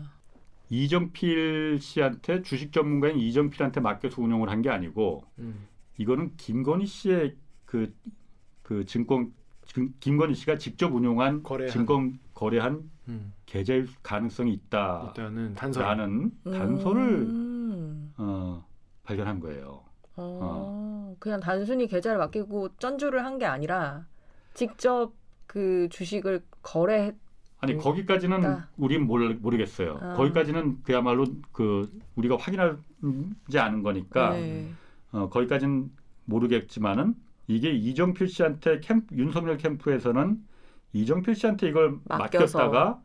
이정필 씨한테 주식 전문가인 이정필한테 맡겨서 운영을 한 게 아니고 음. 이거는 김건희 씨의 그, 그 증권 증- 김건희 씨가 직접 운용한 거래한. 증권 거래한 음. 계좌일 가능성이 있다 라는 일단은 단서. 단서를 음. 어, 발견한 거예요. 어, 그냥 단순히 계좌를 맡기고 쩐주를 한 게 아니라 직접 그 주식을 거래 아니 음, 거기까지는 있다. 우린 모르, 모르겠어요. 아. 거기까지는 그야말로 그 우리가 확인하지 않은 거니까 네. 어, 거기까지는 모르겠지만은 이게 이정필 씨한테 캠프, 윤석열 캠프에서는 이정필 씨한테 이걸 맡겨서. 맡겼다가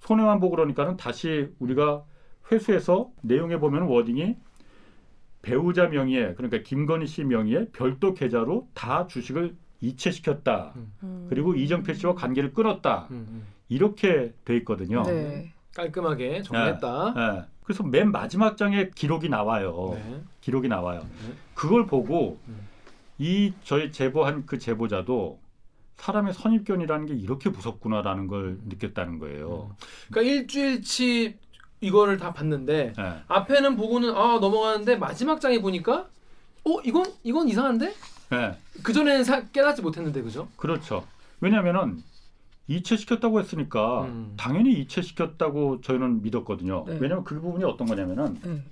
손해만 보고 그러니까는 다시 우리가 회수해서 내용에 보면 워딩이 배우자 명의의 그러니까 김건희 씨 명의의 별도 계좌로 다 주식을 이체시켰다. 음. 그리고 이정필 씨와 관계를 끊었다. 음. 음. 이렇게 돼 있거든요. 네. 깔끔하게 정리했다. 예. 그래서 맨 마지막 장에 기록이 나와요. 네. 기록이 나와요. 네. 그걸 보고 음. 이 저희 제보한 그 제보자도 사람의 선입견이라는 게 이렇게 무섭구나라는 걸 느꼈다는 거예요. 그러니까 일주일치 이거를 다 봤는데 예. 앞에는 보고는 아 넘어가는데 마지막 장에 보니까 어 이건 이건 이상한데 예. 그 전에는 깨닫지 못했는데 그죠? 그렇죠. 왜냐하면은 이체시켰다고 했으니까 음. 당연히 이체시켰다고 저희는 믿었거든요. 네. 왜냐하면 그 부분이 어떤 거냐면은 네.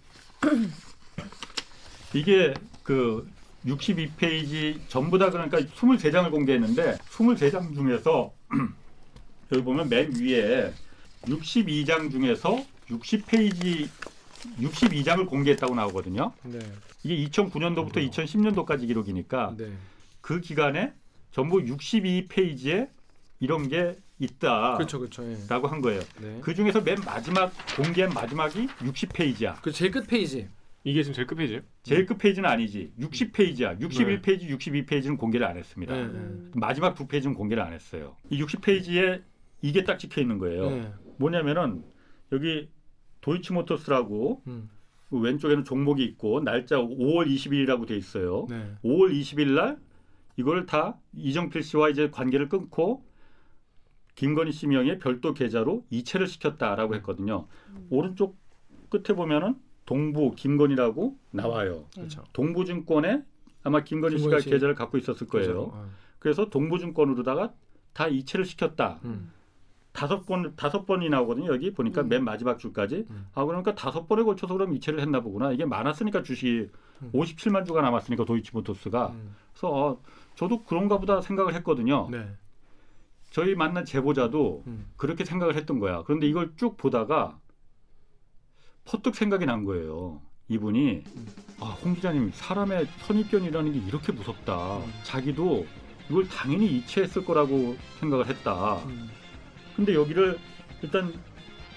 이게 그 62페이지 전부 다 그러니까 23장을 공개했는데 23장 중에서 여기 보면 맨 위에 62장 중에서 60페이지 62장을 공개했다고 나오거든요. 네. 이게 2009년도부터 2010년도까지 기록이니까 네. 그 기간에 전부 62페이지에 이런 게 있다라고 그렇죠, 그렇죠. 예. 한 거예요. 네. 그 중에서 맨 마지막 공개한 마지막이 60페이지야. 그 제일 끝 페이지. 이게 지금 제일 끝 페이지예요? 제일 끝 페이지는 아니지. 60페이지야. 61페이지, 62페이지는 공개를 안 했습니다. 네. 음. 마지막 두 페이지는 공개를 안 했어요. 이 60페이지에 이게 딱 찍혀 있는 거예요. 네. 뭐냐면은 여기 도이치모터스라고 음. 그 왼쪽에는 종목이 있고 날짜 5월 20일이라고 돼 있어요. 네. 5월 20일 날 이거를 다 이정필 씨와 이제 관계를 끊고 김건희 씨 명의 별도 계좌로 이체를 시켰다라고 했거든요. 오른쪽 끝에 보면은 동부 김건희라고 나와요. 그렇죠. 동부증권에 아마 김건희 씨가 김건희 씨. 계좌를 갖고 있었을 거예요. 그죠? 어. 그래서 동부증권으로다가 다 이체를 시켰다. 음. 다섯 번 다섯 번이 나오거든요. 여기 보니까 음. 맨 마지막 줄까지. 음. 아 그러니까 다섯 번에 걸쳐서 그럼 이체를 했나 보구나. 이게 많았으니까 주식이 음. 57만 주가 남았으니까 도이치모터스가. 음. 그래서 어, 저도 그런가 보다 생각을 했거든요. 네. 저희 만난 제보자도 음. 그렇게 생각을 했던 거야. 그런데 이걸 쭉 보다가 퍼뜩 생각이 난 거예요. 이분이 음. 아, 홍 기자님 사람의 선입견이라는 게 이렇게 무섭다. 음. 자기도 이걸 당연히 이체했을 거라고 생각을 했다. 음. 근데 여기를 일단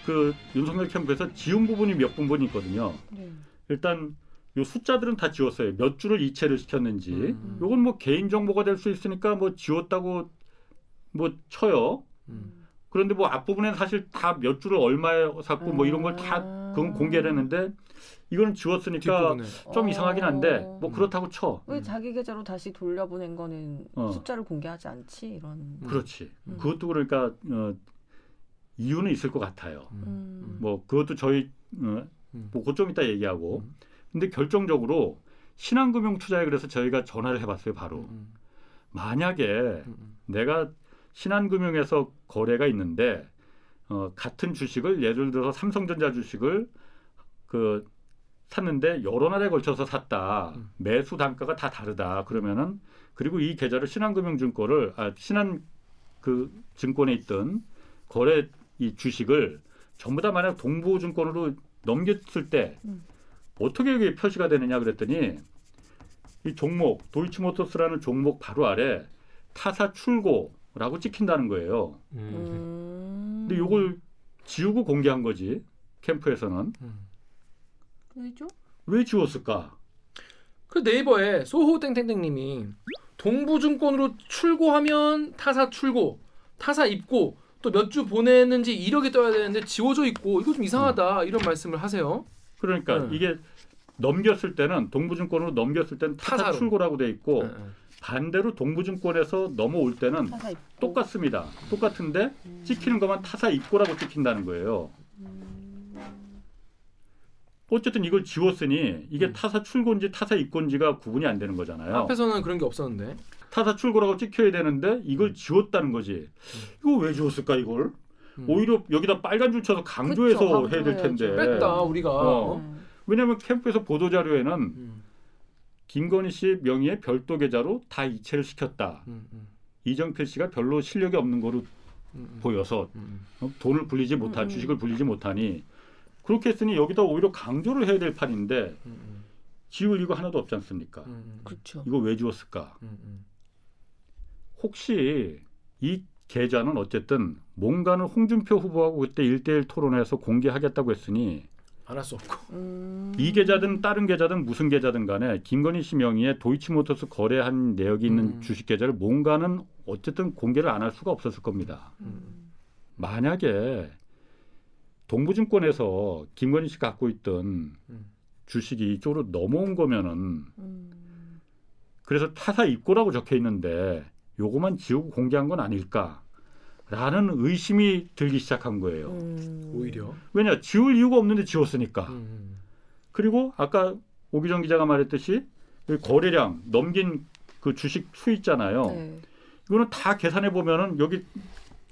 그그 윤석열 캠프에서 지운 부분이 몇 부분이 있거든요. 네. 일단 요 숫자들은 다 지웠어요. 몇 줄을 이체를 시켰는지. 음. 요건 뭐 개인 정보가 될 수 있으니까 뭐 지웠다고 뭐 쳐요. 음. 그런데 뭐 앞부분엔 사실 다몇 줄을 얼마에 샀고 뭐 이런 걸다 아. 그건 공개를 했는데 이거는 지웠으니까 뒷부분에 좀 어. 이상하긴 한데 뭐 음. 그렇다고 쳐. 왜 자기 계좌로 다시 돌려보낸 거는 어. 숫자를 공개하지 않지 이런. 음. 그렇지. 음. 그것도 그러니까 어, 이유는 있을 것 같아요. 음. 뭐 그것도 저희 어, 음. 뭐 그좀 이따 얘기하고. 음. 근데 결정적으로 신한금융 투자에 그래서 저희가 전화를 해봤어요. 바로 음. 만약에 음. 음. 내가 신한금융에서 거래가 있는데 어, 같은 주식을 예를 들어서 삼성전자 주식을 그 샀는데 여러 날에 걸쳐서 샀다. 음. 매수 단가가 다 다르다. 그러면은 그리고 이 계좌를 신한금융증권을 아 신한 그 증권에 있던 거래 이 주식을 전부 다 만약 동부증권으로 넘겼을 때 음. 어떻게 이게 표시가 되느냐 그랬더니 이 종목 도이치모터스라는 종목 바로 아래 타사 출고 라고 찍힌다는 거예요. 음. 음. 근데 이걸 지우고 공개한 거지 캠프에서는 음. 왜죠? 왜 지웠을까? 그 네이버에 소호 땡땡땡님이 동부증권으로 출고하면 타사 출고, 타사 입고 또 몇 주 보냈는지 이력이 떠야 되는데 지워져 있고 이거 좀 이상하다 이런 말씀을 하세요. 그러니까 네. 이게 넘겼을 때는 동부증권으로 넘겼을 때는 타사 타사로. 출고라고 돼 있고 네, 네. 반대로 동부증권에서 넘어올 때는. 똑같습니다. 똑같은데 음. 찍히는 것만 타사 입고라고 찍힌다는 거예요. 어쨌든 이걸 지웠으니 이게 음. 타사 출고인지 타사 입고인지가 구분이 안 되는 거잖아요. 앞에서는 그런 게 없었는데. 타사 출고라고 찍혀야 되는데 이걸 지웠다는 거지. 이거 왜 지웠을까 이걸? 음. 오히려 여기다 빨간 줄 쳐서 강조해서 그쵸, 해야 될 텐데. 뺐다 우리가. 어. 음. 왜냐하면 캠프에서 보도 자료에는 음, 김건희 씨 명의의 별도 계좌로 다 이체를 시켰다. 음, 음, 이정필 씨가 별로 실력이 없는 거로 음, 보여서 음, 어, 돈을 불리지 못한 음, 음. 주식을 불리지 못하니 그렇게 했으니 여기다 오히려 강조를 해야 될 판인데 음, 음, 지울 이거 하나도 없지 않습니까? 음, 음, 그렇죠. 이거 왜 지웠을까? 음, 음. 혹시 이 계좌는 어쨌든 뭔가는 홍준표 후보하고 그때 일대일 토론에서 공개하겠다고 했으니 안 할 수 없고. 음. 이 계좌든 다른 계좌든 무슨 계좌든 간에 김건희 씨 명의의 도이치모터스 거래한 내역이 있는 음. 주식 계좌를 뭔가는 어쨌든 공개를 안 할 수가 없었을 겁니다. 음. 만약에 동부증권에서 김건희 씨 갖고 있던 음. 주식이 이쪽으로 넘어온 거면은 음. 그래서 타사 입고라고 적혀 있는데 요거만 지우고 공개한 건 아닐까 라는 의심이 들기 시작한 거예요. 음. 오히려. 왜냐 지울 이유가 없는데 지웠으니까. 음, 그리고 아까 오기정 기자가 말했듯이 이 거래량 넘긴 그 주식 수 있잖아요. 네. 이거는 다 계산해 보면은 여기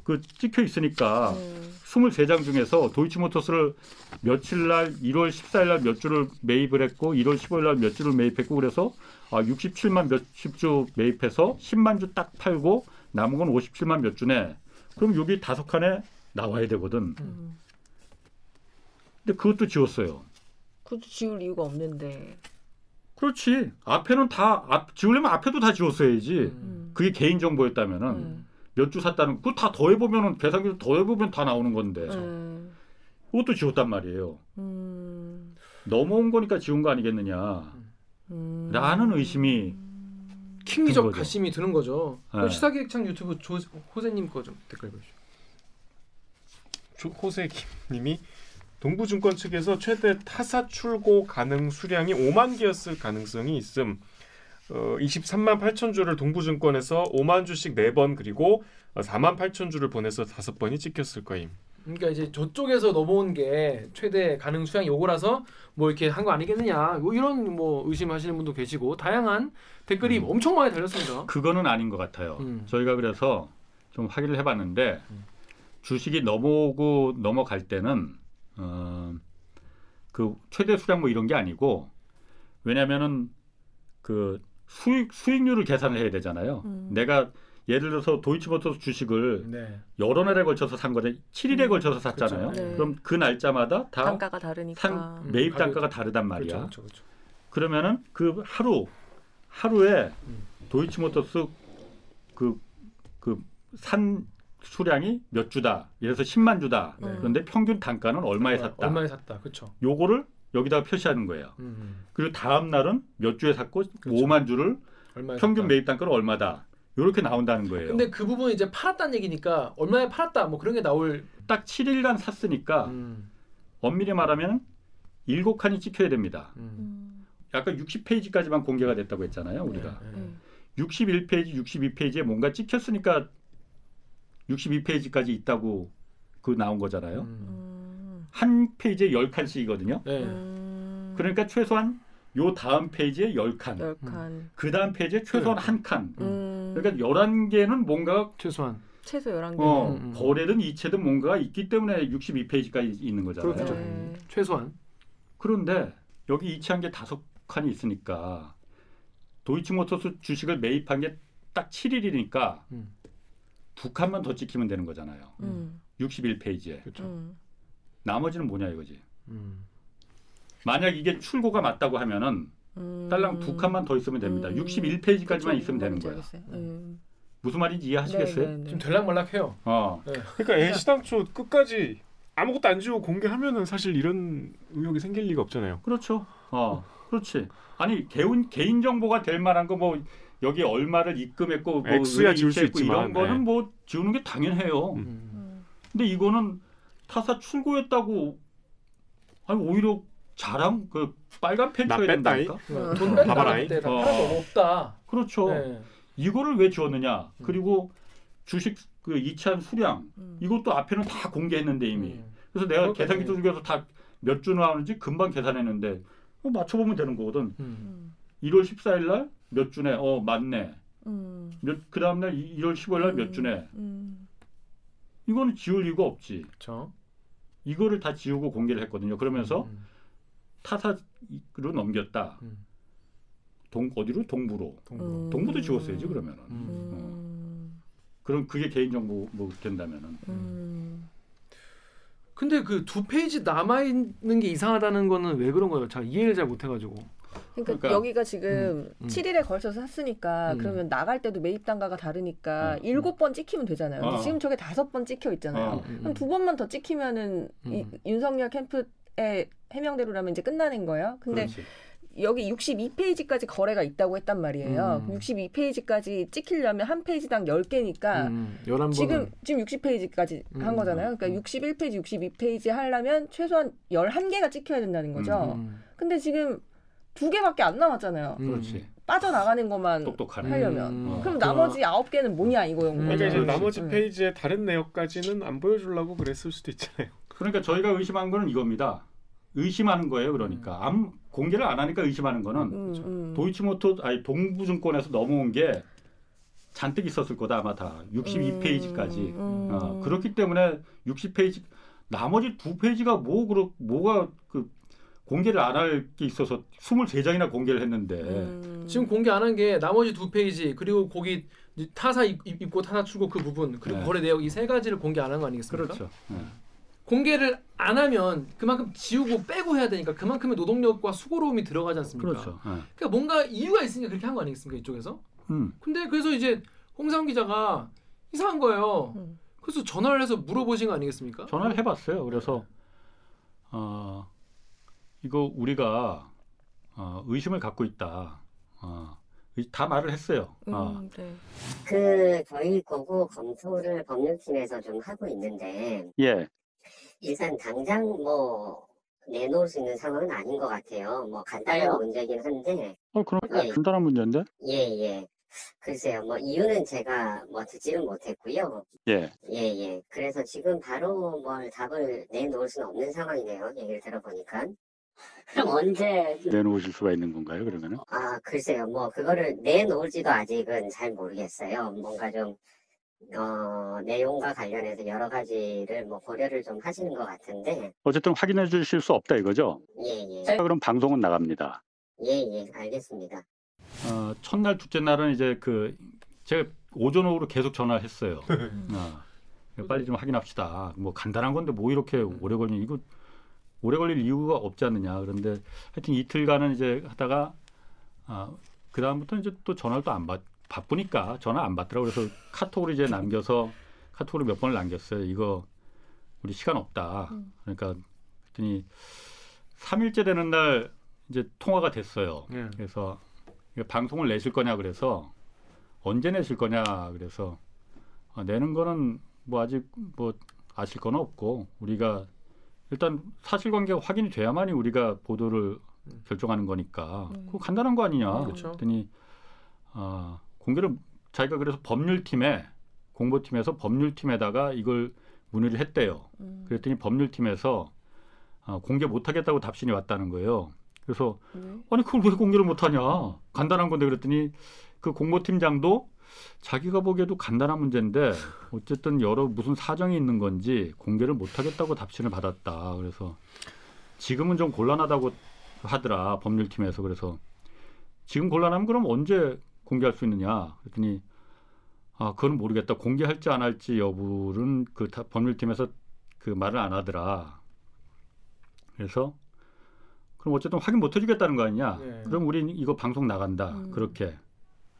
그 찍혀 있으니까 음. 23장 중에서 도이치모터스를 며칠 날 1월 14일 날 몇 주를 매입을 했고 1월 15일 날 몇 주를 매입했고 그래서 아 67만 몇십 주 매입해서 10만 주 딱 팔고 남은 건 57만 몇 주네. 그럼 여기 다섯 칸에 나와야 되거든. 음. 근데 그것도 지웠어요. 그것도 지울 이유가 없는데. 그렇지. 앞에는 다 앞, 지우려면 앞에도 다 지웠어야지. 음. 그게 개인 정보였다면은 음. 몇주 샀다는 그거 다 더해 보면은 계산기를 더해 보면 다 나오는 건데 음. 그것도 지웠단 말이에요. 음. 넘어온 거니까 지운 거 아니겠느냐. 음. 라는 의심이 킹리적. 가심이 드는 거죠. 네. 시사기획창 유튜브 조, 호세님 거 좀 댓글 보시죠. 조- 호세 김님이 동부증권 측에서 최대 타사 출고 가능 수량이 5만 개였을 가능성이 있음. 어, 23만 8천 주를 동부증권에서 5만 주씩 4번 그리고 어, 4만 8천 주를 보내서 5번이 찍혔을 거임. 그러니까 이제 저쪽에서 넘어온 게 최대 가능 수량이 요거라서 뭐 이렇게 한 거 아니겠느냐 뭐 이런 뭐 의심하시는 분도 계시고 다양한 댓글이 엄청 많이 달렸습니다. 그거는 아닌 것 같아요. 음. 저희가 그래서 좀 확인을 해봤는데 음. 주식이 넘어오고 넘어갈 때는 어, 그 최대 수량 뭐 이런 게 아니고 왜냐하면은 그 수익 수익률을 계산을 해야 되잖아요. 음. 내가 예를 들어서 도이치모터스 주식을 네. 여러 날에 걸쳐서 산 거를 7일에 음. 걸쳐서 샀잖아요. 그렇죠. 네. 그럼 그 날짜마다 다 단가가 다르니까. 상 음, 매입 단가가 다르단 말이야. 그렇죠, 그렇죠, 그렇죠. 그러면은 그 하루 하루에 음. 도이치모터스 그 그 산 수량이 몇 주다. 예를 들어서 10만 주다. 네. 그런데 평균 단가는 얼마에 샀다. 얼마에 샀다. 그렇죠. 요거를 여기다가 표시하는 거예요. 음. 그리고 다음 날은 몇 주에 샀고 그렇죠. 5만 주를 평균 샀다. 매입 단가는 얼마다. 이렇게 나온다는 거예요. 근데 그 부분 이제 팔았다는 얘기니까 얼마에 팔았다 뭐 그런 게 나올 딱 7일간 샀으니까 음. 엄밀히 말하면 7칸이 찍혀야 됩니다. 음. 음. 아까 60페이지까지만 공개가 됐다고 했잖아요, 우리가. 네, 네. 음. 61페이지, 62페이지에 뭔가 찍혔으니까 62페이지까지 있다고 그 나온 거잖아요. 음. 음. 한 페이지에 10칸씩이거든요. 네. 음. 그러니까 최소한 요 다음 페이지에 10칸. 열 칸. 그 다음 페이지에 최소한 네. 한 칸. 음. 그러니까 11개는 뭔가 최소한 최소 11개. 어, 음, 음. 거래든 이체든 뭔가가 있기 때문에 62페이지까지 있는 거잖아요. 그렇죠. 네. 최소한 그런데 여기 이체한 게 다섯 칸이 있으니까 도이치모터스 주식을 매입한 게 딱 7일이니까 음. 두 칸만 더 찍히면 되는 거잖아요. 음. 61페이지에. 그렇죠. 음. 나머지는 뭐냐 이거지. 음. 만약 이게 출고가 맞다고 하면은 음. 딸랑 두 칸만 더 있으면 됩니다. 음. 61페이지까지만 그쵸, 있으면 되는. 알겠어요. 음. 무슨 말인지 이해하시겠어요? 네, 네, 네. 지금 들락말락해요. 어. 그러니까 애시당초 끝까지 아무것도 안 지우고 공개하면은 사실 이런 의혹이 생길 리가 없잖아요. 그렇죠. 어, 그렇지. 아니 개인 개인 정보가 될 만한 거 뭐 여기 얼마를 입금했고 뭐 액수야 지울 수 있지만, 이런 거는 네. 뭐 지우는 게 당연해요. 음. 음. 음. 근데 이거는 타사 출고였다고 아니 오히려 자랑 그 빨간 펜나 쳐야 뺐다이? 된다니까. 음. 돈 봐봐라이. 뺐다. 다 어. 없다. 그렇죠. 네. 이거를 왜 지웠느냐? 음. 그리고 주식 그 이체한 수량 음. 이것도 앞에는 다 공개했는데 이미. 음. 그래서 내가 계산기 예. 두들겨서 다 몇 주 나오는지 금방 계산했는데 어, 맞춰보면 되는 거거든. 음. 음. 1월 14일 날 몇 주네? 어 맞네. 음. 몇그 다음 날 1월 15일 날 몇 주네? 음. 이거는 지울 이유가 없지. 그렇죠. 이거를 다 지우고 공개를 했거든요. 그러면서 음. 타사로 넘겼다. 음. 동 어디로 동부로. 동부. 음. 동부도 지웠어야지 그러면은. 음. 음. 그럼 그게 개인 정보 뭐 된다면은. 음. 근데 그 두 페이지 남아 있는 게 이상하다는 거는 왜 그런 거예요? 잘 이해를 잘 못해가지고. 그러니까, 그러니까- 여기가 지금 음. 7일에 걸쳐서 샀으니까 음. 그러면 나갈 때도 매입 단가가 다르니까 음. 일곱 번 찍히면 되잖아요. 근데 어. 지금 저게 다섯 번 찍혀 있잖아요. 어. 음. 그럼 두 번만 더 찍히면은 이 음. 윤석열 캠프 의 해명대로라면 이제 끝나는 거예요. 근데 그렇지. 여기 62페이지까지 거래가 있다고 했단 말이에요. 음. 62페이지까지 찍히려면 한 페이지당 10개니까 음. 11번. 지금 지금 60페이지까지 음, 한 거잖아요. 그러니까 음. 61페이지, 62페이지 하려면 최소한 11개가 찍혀야 된다는 거죠. 음. 근데 지금 두 개밖에 안 남았잖아요. 음. 그렇지. 빠져나가는 것만 똑똑하네. 하려면. 음. 그럼 그- 나머지 아홉 개는 뭐냐 음. 거죠. 그러니까 이제. 나머지 음. 페이지의 다른 내역까지는 안 보여주려고 그랬을 수도 있잖아요. 그러니까 저희가 의심한 거는 이겁니다. 의심하는 거예요. 그러니까 암 공개를 안 하니까 의심하는 거는 음, 음. 도이치모터 아니 동부증권에서 넘어온 게 잔뜩 있었을 거다 아마 다 62페이지까지. 음, 어, 그렇기 때문에 60페이지 나머지 두 페이지가 뭐 그렇 뭐가 그 공개를 안 할 게 있어서 23장이나 공개를 했는데 음. 지금 공개 안 한 게 나머지 두 페이지 그리고 거기 타사 입- 입고 타사 출고 그 부분 그리고 네. 거래 내역 이 세 가지를 공개 안 한 거 아니겠습니까? 그렇죠. 네. 공개를 안 하면 그만큼 지우고 빼고 해야 되니까 그만큼의 노동력과 수고로움이 들어가지 않습니까? 그렇죠. 네. 그러니까 뭔가 이유가 있으니까 그렇게 한 거 아니겠습니까 이쪽에서? 음. 근데 그래서 이제 홍상 기자가 이상한 거예요. 음. 그래서 전화를 해서 물어보신 거 아니겠습니까? 전화를 해봤어요. 그래서 어, 이거 우리가 어, 의심을 갖고 있다. 어, 의- 다 말을 했어요. 어, 음, 네. 그 저희 거고 검토를 법률팀에서 좀 하고 있는데 예. 일단 당장 뭐 내놓을 수 있는 상황은 아닌 것 같아요. 뭐 간단한 문제긴 한데 어, 그럼 예. 간단한 문제인데? 예 예. 글쎄요, 뭐 이유는 제가 뭐 듣지는 못했고요. 예. 예 예. 그래서 지금 바로 뭘 답을 내놓을 수는 없는 상황이네요. 얘기를 들어보니까. 그럼 언제? 내놓으실 수가 있는 건가요? 그러면은? 아 글쎄요, 뭐 그거를 내놓을지도 아직은 잘 모르겠어요. 뭔가 좀 어, 내용과 관련해서 여러 가지를 뭐 고려를 좀 하시는 것 같은데, 어쨌든 확인해 주실 수 없다 이거죠? 예, 예, 자, 그럼 방송은 나갑니다. 예, 예, 알겠습니다. 어, 첫날 둘째 날은 이제 그 제가 오전 오후로 계속 전화를 했어요. 음. 어, 빨리 좀 확인합시다. 뭐 간단한 건데 뭐 이렇게 오래 걸리냐 이거 오래 걸릴 이유가 없지 않느냐. 그런데 하여튼 이틀간은 이제 하다가 아, 그 다음부터 이제 또 전화를 또 안 받. 바쁘니까 전화 안 받더라고 그래서 카톡으로 이제 남겨서 카톡으로 몇 번을 남겼어요. 이거 우리 시간 없다. 음. 그러니까 그랬더니 3일째 되는 날 이제 통화가 됐어요. 예. 그래서 방송을 내실 거냐 그래서 언제 내실 거냐 그래서 아, 내는 거는 뭐 아직 뭐 아실 건 없고 우리가 일단 사실관계가 확인이 돼야만이 우리가 보도를 음. 결정하는 거니까 음. 그거 간단한 거 아니냐. 그랬더니 아, 공개를 자기가 그래서 법률팀에 공보팀에서 법률팀에다가 이걸 문의를 했대요. 음. 그랬더니 법률팀에서 아, 공개 못하겠다고 답신이 왔다는 거예요. 그래서 왜? 아니 그걸 왜 공개를 못하냐 간단한 건데 그랬더니 그 공보팀장도 자기가 보기에도 간단한 문제인데 어쨌든 여러 무슨 사정이 있는 건지 공개를 못하겠다고 답신을 받았다 그래서 지금은 좀 곤란하다고 하더라 법률팀에서 그래서 지금 곤란하면 그럼 언제 공개할 수 있느냐 그랬더니 아 그건 모르겠다 공개할지 안 할지 여부는 그 다- 법률팀에서 그 말을 안 하더라 그래서 그럼 어쨌든 확인 못 해주겠다는 거 아니냐 네. 그럼 우린 이거 방송 나간다. 음. 그렇게.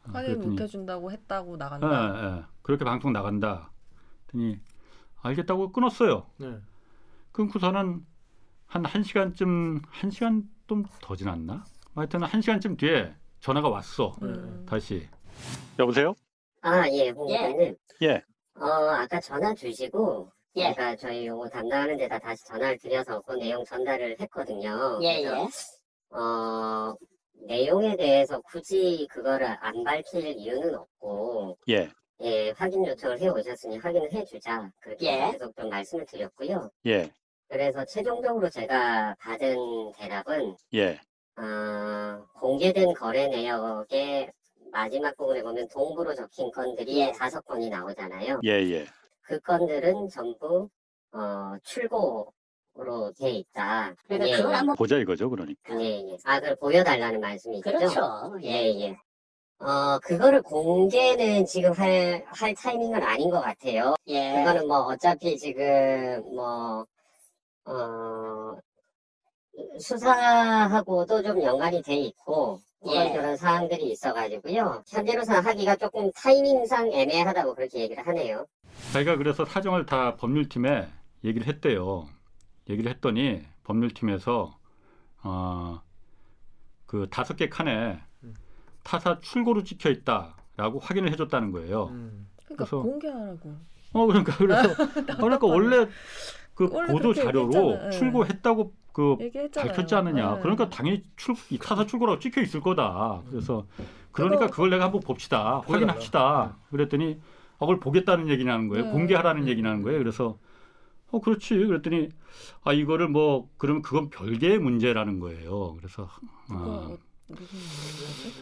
어, 확인 그랬더니, 못 해준다고 했다고 예, 나간다. 예. 그렇게 방송 나간다. 그랬더니 알겠다고 끊었어요. 네. 끊고서는 한 1시간쯤 1시간 좀 더 지났나? 하여튼 1시간쯤 뒤에 전화가 왔어. 음. 다시. 여보세요? 아, 예, 홍보님. 예. 어, 아까 전화 주시고, 제가 저희 요거 담당하는 데다 다시 전화를 드려서 그 내용 전달을 했거든요. 예, 예. 어, 내용에 대해서 굳이 그거를 안 밝힐 이유는 없고, 예. 예, 확인 요청을 해 오셨으니 확인을 해주자. 그렇게 예. 계속 좀 말씀을 드렸고요. 예. 그래서 최종적으로 제가 받은 대답은, 예. 어, 공개된 거래 내역의 마지막 부분에 보면 동부로 적힌 건들이 예. 다섯 건이 나오잖아요. 예, 예. 그 건들은 전부 어, 출고로 돼 있다. 그러니까 예, 그걸 한번 보자 이거죠, 그러니까. 예, 예. 아, 그걸 보여달라는 말씀이시죠? 그렇죠. 예, 예. 어, 그거를 공개는 지금 할, 할 타이밍은 아닌 것 같아요. 예. 그거는 뭐 어차피 지금 뭐, 어, 수사하고도 좀 연관이 돼 있고, 그런 예. 그런 사항들이 있어가지고요. 현재로서 하기가 조금 타이밍상 애매하다고 그렇게 얘기를 하네요. 자기가 그래서 사정을 다 법률팀에 얘기를 했대요. 얘기를 했더니 법률팀에서 어, 그 다섯 개 칸에 음. 타사 출고로 찍혀 있다라고 확인을 해줬다는 거예요. 음. 그러니까 그래서- 공개하라고. 어 그러니까 그래서 그러니까 원래 그 원래 보도 자료로. 예. 출고했다고 그 얘기했잖아요. 밝혔지 않느냐. 네. 그러니까 당연히 출, 이 타사 출고라고 찍혀 있을 거다. 그래서 그러니까 그거- 그걸 내가 한번 봅시다. 확인합시다. 그랬더니 아, 그걸 보겠다는 얘기냐는 거예요. 네. 공개하라는 음. 얘기냐는 거예요. 그래서 어 그렇지. 그랬더니 아 이거를 뭐 그러면 그건 별개의 문제라는 거예요. 그래서?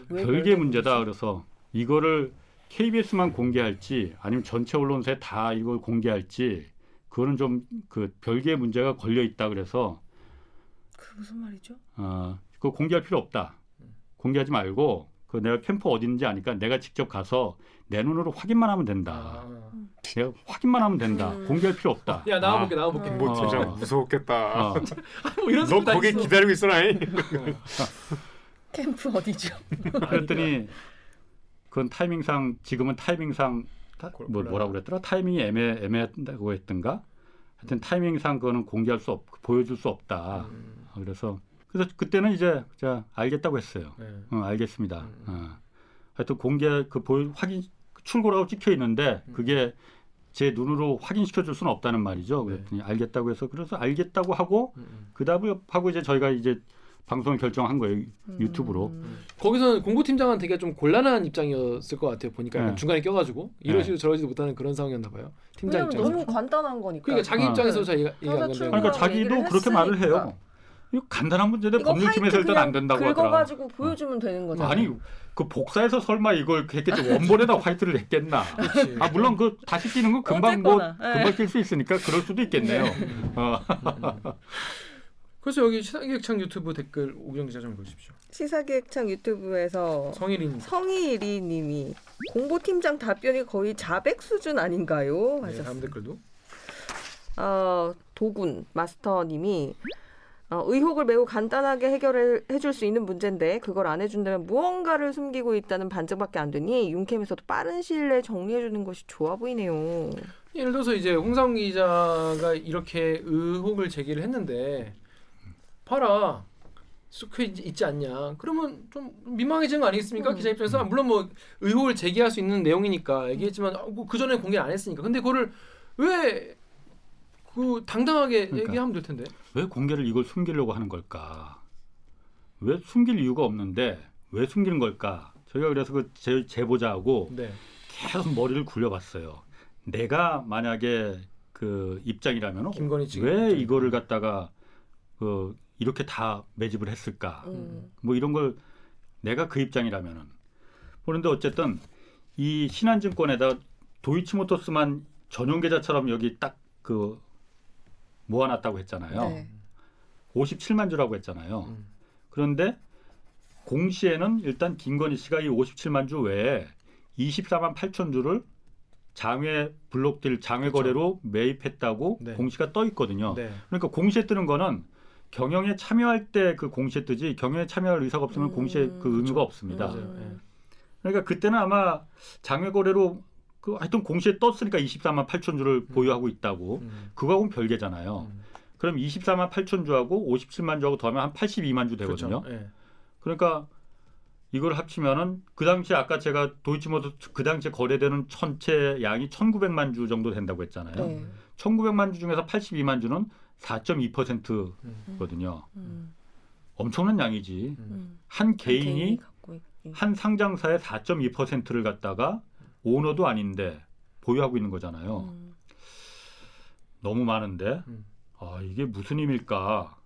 왜 별개의 별개 문제다. 그래서 이거를 KBS만 공개할지 아니면 전체 언론사에 다 이걸 공개할지 그거는 좀 그 별개의 문제가 걸려 있다. 그래서 그 무슨 말이죠? 어, 그거 공개할 필요 없다. 공개하지 말고 그 내가 캠프 어딘지 아니까 내가 직접 가서 내 눈으로 확인만 하면 된다. 아. 내가 확인만 하면 된다. 음. 공개할 필요 없다. 야 나와볼게 나와볼게. 음. 뭐 어. 진짜 무서웠겠다. 어, 뭐 이런 너 거기 있어. 기다리고 있어라잉. 캠프 어디죠? 그랬더니 그건 타이밍상 지금은 타이밍상 타- 뭐. 뭐라고 그랬더라? 타이밍이 애매 애매하다고 했던가? 하여튼 타이밍상 그거는 공개할 수 없, 보여줄 수 없다. 음. 어, 그래서 그래서 그때는 이제 자 알겠다고 했어요. 네. 어, 알겠습니다. 음. 어. 하여튼 공개 그 보여 확인 출고라고 찍혀 있는데 음. 그게 제 눈으로 확인시켜 줄 수는 없다는 말이죠. 네. 그랬더니 알겠다고 해서 그래서 알겠다고 하고 음. 그다음에 하고 이제 저희가 이제 방송을 결정한 거예요. 유튜브로. 음. 거기서는 공보팀장은 되게 좀 곤란한 입장이었을 것 같아요. 보니까 네. 중간에 껴가지고 네. 이러지도 저러지도 못하는 그런 상황이었나 봐요. 팀장 입장에서. 너무 간단한 거니까. 그러니까 자기 어. 입장에서 자기가 그러니까 자기도 그렇게 말을 했으니까. 해요. 이거 간단한 문제인데 법률팀에서 일단 안 된다고 하더라. 긁어가지고 보여주면 되는 거잖아. 아니 그 복사해서 설마 이걸 했겠지 원본에다 화이트를 했겠나? 아 물론 그 다시 끼는 건 금방 뭐 어쨌거나, 예. 금방 낄 수 있으니까 그럴 수도 있겠네요. 어. 그래서 여기 시사기획창 유튜브 댓글 오기정 기자 좀 보십시오. 시사기획창 유튜브에서 성일인 성희리님이 공보팀장 답변이 거의 자백 수준 아닌가요? 네, 하셨어요. 다음 댓글도 어, 도군 마스터님이 어, 의혹을 매우 간단하게 해결해 줄 수 있는 문제인데 그걸 안 해준다면 무언가를 숨기고 있다는 반증밖에 안 되니 윤캠에서도 빠른 시일 내에 정리해 주는 것이 좋아 보이네요. 예를 들어서 이제 홍상 기자가 이렇게 의혹을 제기를 했는데 봐라 쑥해 있지 않냐 그러면 좀 민망해지는 거 아니겠습니까 음. 기자 입장에서 물론 뭐 의혹을 제기할 수 있는 내용이니까 얘기했지만 아, 뭐그 전에 공개 안 했으니까 근데 그거를 왜 그 당당하게 그러니까. 얘기하면 될 텐데 왜 공개를 이걸 숨기려고 하는 걸까? 왜 숨길 이유가 없는데 왜 숨기는 걸까? 저희가 그래서 그 제, 제보자하고 네 계속 머리를 굴려봤어요. 내가 만약에 그 입장이라면 왜 입장. 이거를 갖다가 그 이렇게 다 매집을 했을까? 음. 뭐 이런 걸 내가 그 입장이라면은 그런데 어쨌든 이 신한증권에다 도이치모터스만 전용 계좌처럼 여기 딱 그 모아놨다고 했잖아요. 네. 57만 주라고 했잖아요. 음. 그런데 공시에는 일단 김건희 씨가 이 57만 주 외에 24만 8천 주를 장외 블록딜 장외 그렇죠. 거래로 매입했다고 네. 공시가 떠 있거든요. 네. 그러니까 공시에 뜨는 거는 경영에 참여할 때 그 공시에 뜨지 경영에 참여할 의사가 없으면 음, 공시에 그 의무가 그렇죠. 없습니다. 음. 예. 그러니까 그때는 아마 장외 거래로 그 하여튼 공시에 떴으니까 24만 8천 주를 보유하고 있다고 음. 그거하고는 별개잖아요. 음. 그럼 24만 8천 주하고 57만 주하고 더하면 한 82만 주 되거든요. 그렇죠. 예. 그러니까 이걸 합치면은 그 당시에 아까 제가 도이치모터 그 당시에 거래되는 전체 양이 1,900만 주 정도 된다고 했잖아요. 네. 1,900만 주 중에서 82만 주는 4.2%거든요. 음. 엄청난 양이지. 음. 음. 한 개인이 있기. 한 상장사의 4.2%를 갖다가 오너도 아닌데 보유하고 있는 거잖아요. 음. 너무 많은데 음. 아 이게 무슨 의미일까?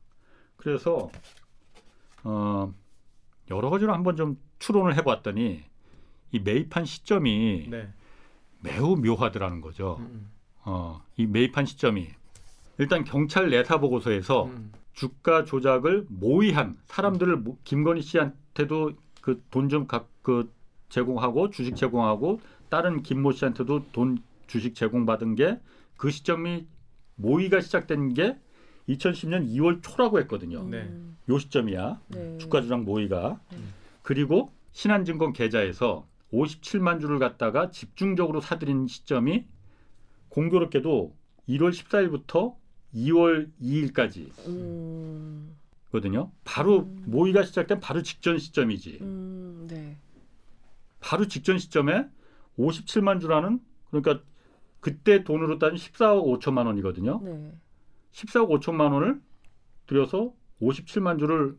그래서 어, 여러 가지로 한번 좀 추론을 해봤더니 이 매입한 시점이 네. 매우 묘하더라는 거죠. 음. 어, 이 매입한 시점이 일단 경찰 내사 보고서에서 음. 주가 조작을 모의한 사람들을 모- 김건희 씨한테도 그 돈 좀 그 제공하고 주식 제공하고 다른 김모 씨한테도 돈 주식 제공받은 게 그 시점이 모의가 시작된 게 2010년 2월 초라고 했거든요. 네. 음. 요 시점이야. 네. 주가 조작 모의가. 음. 그리고 신한증권 계좌에서 57만 주를 갖다가 집중적으로 사들인 시점이 공교롭게도 1월 14일부터 2월 2일까지 음. 거든요. 바로 음. 모의가 시작된 바로 직전 시점이지. 음. 네. 바로 직전 시점에 57만 주라는 그러니까 그때 돈으로 따지면 14억 5천만 원이거든요. 네. 14억 5천만 원을 들여서 57만 주를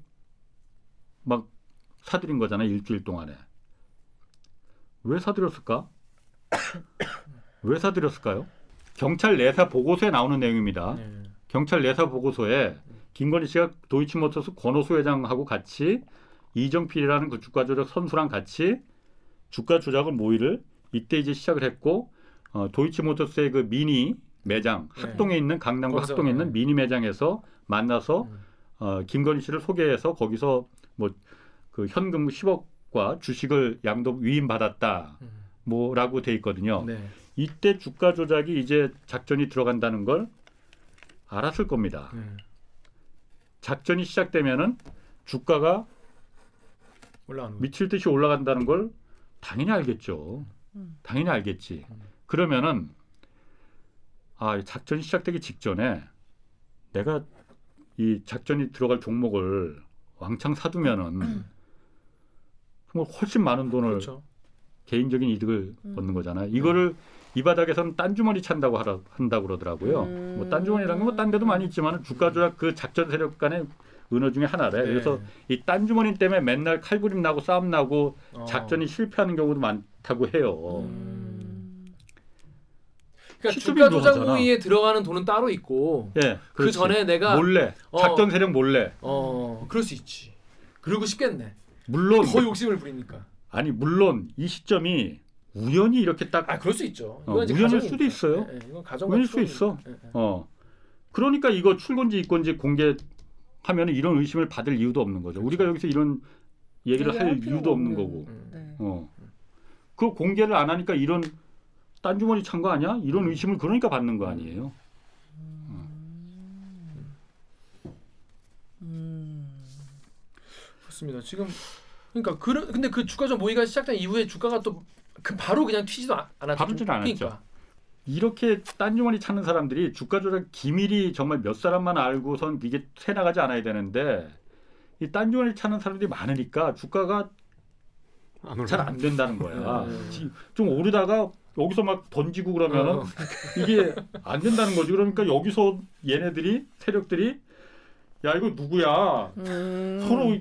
막 사들인 거잖아요. 일주일 동안에. 왜 사들였을까? 왜 사들였을까요? 경찰 내사 보고서에 나오는 내용입니다. 네. 경찰 내사 보고서에 김건희 씨가 도이치모터스 권오수 회장하고 같이 이정필이라는 그 주가 조작 선수랑 같이 주가 조작을 모의를 이때 이제 시작을 했고 어, 도이치모터스의 그 미니 매장 네. 학동에 있는 강남구 거기서, 학동에 있는 네. 미니 매장에서 만나서 음. 어, 김건희 씨를 소개해서 거기서 뭐 그 현금 10억과 주식을 양도 위임 받았다 음. 뭐라고 돼 있거든요. 네. 이때 주가 조작이 이제 작전이 들어간다는 걸 알았을 겁니다. 네. 작전이 시작되면은 주가가 올라가는 거. 미칠 듯이 올라간다는 걸 당연히 알겠죠. 음. 당연히 알겠지. 음. 그러면은 아, 이 작전이 시작되기 직전에 내가 이 작전이 들어갈 종목을 왕창 사두면은 정말 훨씬 많은 돈을 그렇죠. 개인적인 이득을 음. 얻는 거잖아요. 이거를 이 바닥에서는 딴 주머니 찬다고 하라, 한다고 그러더라고요. 음. 뭐 딴 주머니라는 건뭐딴 데도 많이 있지만 주가 조작 그 작전 세력 간의 은어 중에 하나래. 네. 그래서 이 딴주머니 때문에 맨날 칼부림 나고 싸움 나고 어. 작전이 실패하는 경우도 많다고 해요. 음. 그러니까 주가 조작. 모의에 들어가는 돈은 따로 있고 예, 그. 전에 내가 몰래 어. 작전 세력 몰래. 어 그럴 수 있지. 그러고 싶겠네. 물론 더 욕심을 부리니까. 아니 물론 이 시점이 우연히 이렇게 딱 아 그럴 수 있죠. 어, 우연일 가정이니까. 수도 있어요. 예, 예, 우연일 수 있어. 어. 그러니까 이거 출근지 입건지 공개 하면 이런 의심을 받을 이유도 없는 거죠. 우리가 여기서 이런 얘기를 할 이유도 없는 없는. 거고. 음. 네. 어. 그 공개를 안 하니까 이런 딴 주머니 찬 거 아니야? 이런 의심을 그러니까 받는 거 아니에요. 음. 그렇습니다. 지금 그러니까 그 근데 그 주가 좀 모의가 시작된 이후에 주가가 또 그 바로 그냥 튀지도 않- 않았죠. 바로 튀지 않았죠. 그러니까. 이렇게 딴 주머니 찾는 사람들이 주가 조작 기밀이 정말 몇 사람만 알고선 이게 새 나가지 않아야 되는데 이 딴 주머니 찾는 사람들이 많으니까 주가가. 잘 안 된다는 거야. 네. 지- 좀 오르다가 여기서 막 던지고 그러면은 어. 이게 안 된다는 거지. 그러니까 여기서 얘네들이 세력들이 야 이거 누구야? 음. 서로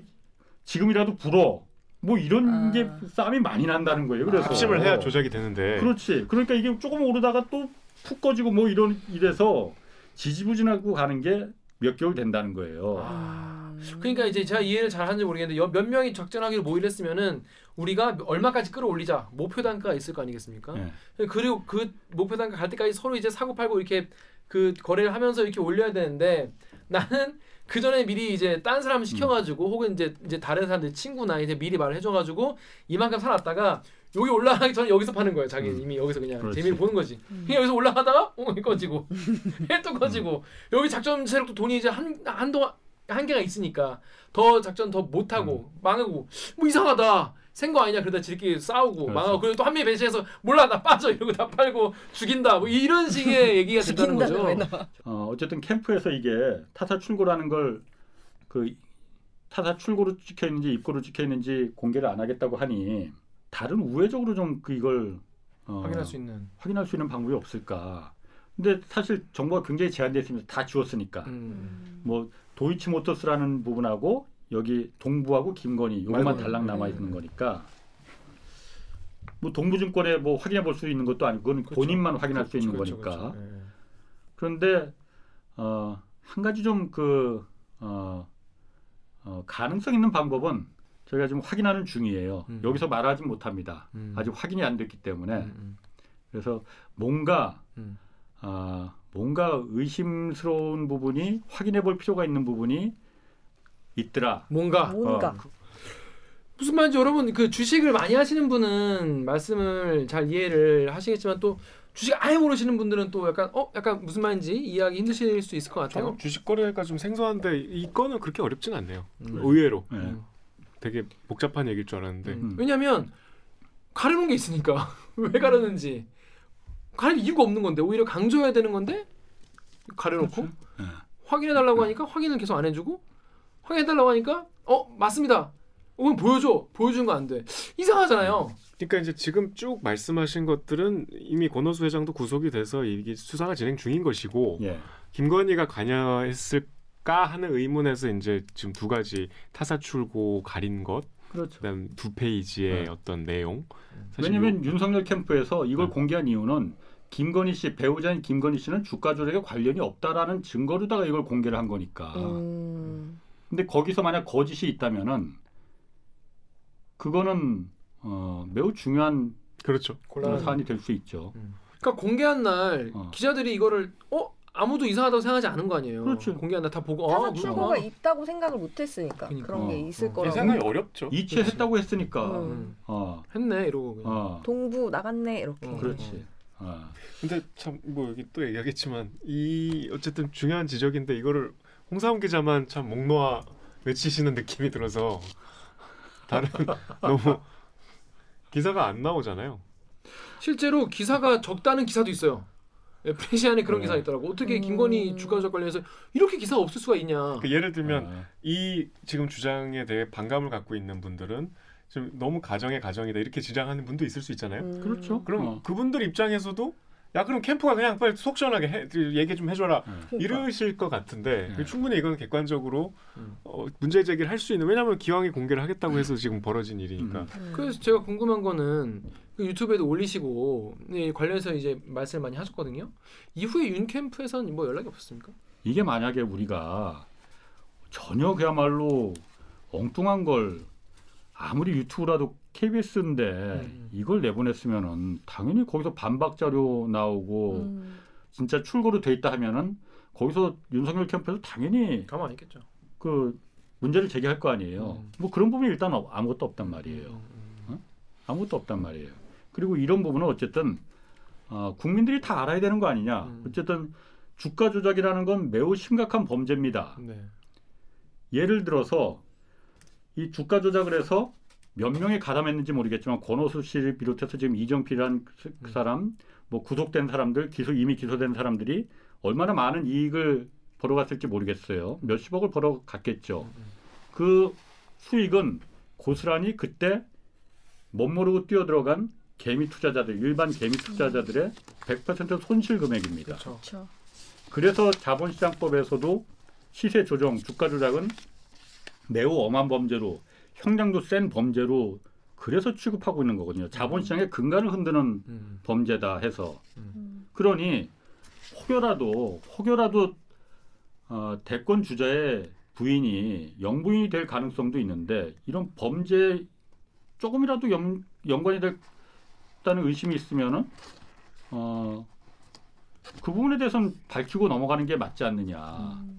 지금이라도 불어. 뭐 이런 아. 게 싸움이 많이 난다는 거예요. 그래서 합심을 해야 조작이 되는데. 그렇지. 그러니까 이게 조금 오르다가 또 푹 꺼지고 뭐 이런 이래서 지지부진하고 가는 게 몇 개월 된다는 거예요. 음. 그러니까 이제 제가 이해를 잘 하는지 모르겠는데 여- 몇 명이 적절하게 모의를 했으면은 우리가 얼마까지 끌어올리자 목표 단가가 있을 거 아니겠습니까? 예. 그리고 그 목표 단가 갈 때까지 서로 이제 사고 팔고 이렇게 그 거래를 하면서 이렇게 올려야 되는데 나는 그 전에 미리 이제 딴 사람 시켜가지고 혹은 이제 이제 다른 사람들 친구나 이제 미리 말을 해줘가지고 이만큼 사놨다가 여기 올라가기 전에 여기서 파는 거예요. 자기 음. 이미 여기서 그냥 그렇지. 재미를 보는 거지. 음. 그냥 여기서 올라가다가 어 꺼지고 해또 꺼지고 여기 작전 세력도 돈이 이제 한 한동안 한계가 있으니까 더 작전 더 못하고 망하고 뭐 이상하다 센거 아니냐 그러다 지들끼리 싸우고 그렇죠. 망하고 그리고 또한 명이 배신해서 몰라 나 빠져 이러고 다 팔고 죽인다 뭐 이런 식의 얘기가 된다는 거죠. 어, 어쨌든 캠프에서 이게 타사 출고라는 걸 그 타사 출고로 찍혀 있는지 입고로 찍혀 있는지 공개를 안 하겠다고 하니 다른 우회적으로 좀 그 이걸 어, 확인할 수 있는. 확인할 수 있는 방법이 없을까? 근데 사실 정보가 굉장히 제한되어 있으면서 다 지웠으니까 음. 뭐 도이치모터스라는 부분하고 여기 동부하고 김건희 요것만. 달랑 남아 네. 있는 거니까 뭐 동부증권에 뭐 확인해 볼 수 있는 것도 아니고 그건 그렇죠. 본인만 확인할 수 있는 그렇죠, 거니까 그렇죠. 예. 그런데 어, 한 가지 좀그 어, 어, 가능성 있는 방법은 저희가 지금 확인하는 중이에요. 음. 여기서 말하지 못합니다. 음. 아직 확인이 안 됐기 때문에 음, 그래서 뭔가 음. 아, 뭔가 의심스러운 부분이 확인해 볼 필요가 있는 부분이 있더라. 뭔가 뭔가. 어, 무슨 말인지 여러분 그 주식을 많이 하시는 분은 말씀을 잘 이해를 하시겠지만 또 주식 아예 모르시는 분들은 또 약간 어 약간 무슨 말인지 이해하기 힘드실 수 있을 것 같아요. 저는 주식 거래가 좀 생소한데 이거는 그렇게 어렵진 않네요. 음. 의외로 네. 음. 되게 복잡한 얘기일 줄 알았는데 음. 음. 왜냐하면 가려놓은 게 있으니까 왜 가려는지 가릴 이유가 없는 건데 오히려 강조해야 되는 건데 가려놓고 네. 확인해 달라고 하니까 확인을 계속 안 해주고 확인해 달라고 하니까 어 맞습니다. 어 보여줘 보여주는 거안 돼. 이상하잖아요. 그러니까 이제 지금 쭉 말씀하신 것들은 이미 권오수 회장도 구속이 돼서 이게 수사가 진행 중인 것이고 예. 김건희가 관여했을까 하는 의문에서 이제 지금 두 가지 타사 출고 가린 것 그렇죠. 그다음 두 페이지의 네. 어떤 내용 왜냐하면 윤석열 캠프에서 이걸 네. 공개한 이유는 김건희 씨 배우자인 김건희 씨는 주가 조작에 관련이 없다라는 증거로다가 이걸 공개를 한 거니까. 음. 근데 거기서 만약 거짓이 있다면은 그거는 어, 매우 중요한 그렇죠. 그런 사안이 될 수 있죠. 그러니까 공개한 날 어. 기자들이 이거를 어 아무도 이상하다고 생각하지 않은 거 아니에요. 그렇죠. 공개한 날 다 보고 타사 아 출고가 그렇구나. 있다고 생각을 못했으니까 그러니까. 그런 게 어, 있을 어. 거라고. 생각이 어렵죠. 이체했다고 했으니까. 음. 음. 어, 했네 이러고 그냥. 어, 동부 나갔네 이렇게. 어. 그렇지. 어. 근데 참 뭐 여기 또 얘기하겠지만 이 어쨌든 중요한 지적인데 이거를 홍사훈 기자만 참 목 놓아 외치시는 느낌이 들어서 다른 너무 기사가 안 나오잖아요. 실제로 기사가 적다는 기사도 있어요. 예, 프레시안에 그런 네. 기사 있더라고. 어떻게 음. 김건희 주가 조작 관련해서 이렇게 기사가 없을 수가 있냐. 그 예를 들면 어. 이 지금 주장에 대해 반감을 갖고 있는 분들은 좀 너무 가정의 가정이다 이렇게 주장하는 분도 있을 수 있잖아요. 음. 그렇죠. 그럼 어. 그분들 입장에서도 야 그럼 캠프가 그냥 빨리 속 시원하게 해, 얘기 좀 해줘라 네. 이러실 것 같은데 네. 충분히 이건 객관적으로 음. 어, 문제 제기를 할 수 있는 왜냐하면 기왕에 공개를 하겠다고 해서 지금 벌어진 일이니까 음. 음. 그래서 제가 궁금한 거는 그 유튜브에도 올리시고 네, 관련해서 이제 말씀을 많이 하셨거든요. 이후에 윤 캠프에서는 뭐 연락이 없었습니까? 이게 만약에 우리가 전혀 그야말로 엉뚱한 걸 아무리 유튜브라도 KBS인데 음. 이걸 내보냈으면은 당연히 거기서 반박 자료 나오고 음. 진짜 출고로 돼 있다 하면은 거기서 윤석열 캠프에서 당연히 가만 안 있겠죠. 그 문제를 제기할 거 아니에요. 음. 뭐 그런 부분이 일단 어- 아무것도 없단 말이에요. 음, 아무것도 없단 말이에요. 그리고 이런 부분은 어쨌든 어, 국민들이 다 알아야 되는 거 아니냐. 음. 어쨌든 주가 조작이라는 건 매우 심각한 범죄입니다. 음. 네. 예를 들어서 이 주가 조작을 해서 몇 명이 가담했는지 모르겠지만 권오수 씨를 비롯해서 지금 이정필이라는 그 음. 사람 뭐 구속된 사람들, 기소 이미 기소된 사람들이 얼마나 많은 이익을 벌어갔을지 모르겠어요. 몇십억을 벌어갔겠죠. 그 수익은 고스란히 그때 멋모르고 뛰어들어간 개미 투자자들, 일반 개미 투자자들의 100% 손실 금액입니다. 그렇죠. 그래서 자본시장법에서도 시세 조정, 주가 조작은 매우 엄한 범죄로 형량도 센 범죄로 그래서 취급하고 있는 거거든요. 자본시장의 근간을 흔드는 음. 범죄다 해서 음. 그러니 혹여라도 혹여라도 어, 대권 주자의 부인이 영부인이 될 가능성도 있는데 이런 범죄 조금이라도 연, 연관이 됐다는 의심이 있으면은 어, 그 부분에 대해서는 밝히고 넘어가는 게 맞지 않느냐. 음.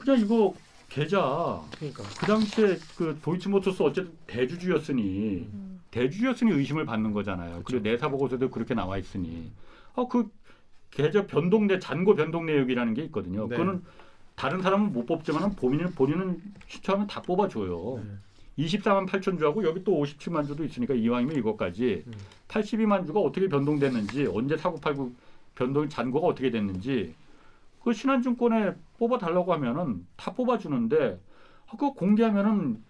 그냥 이거 계좌 그러니까. 그 당시에 그 도이치모터스 어쨌든 대주주였으니 음. 대주주였으니 의심을 받는 거잖아요. 그리고 내사 보고서도 그렇게 나와 있으니 어 그 계좌 변동 내 잔고 변동 내역이라는 게 있거든요. 네. 그거는 다른 사람은 못 뽑지만 본인은 본인은 신청하면 다 뽑아줘요. 네. 24만 8천 주하고 여기 또 57만 주도 있으니까 이왕이면 이것까지 음. 82만 주가 어떻게 변동됐는지 언제 사고 팔고 변동 잔고가 어떻게 됐는지 그 신한증권에 뽑아 달라고 하면은 다 뽑아주는데 아, 그거 공개하면은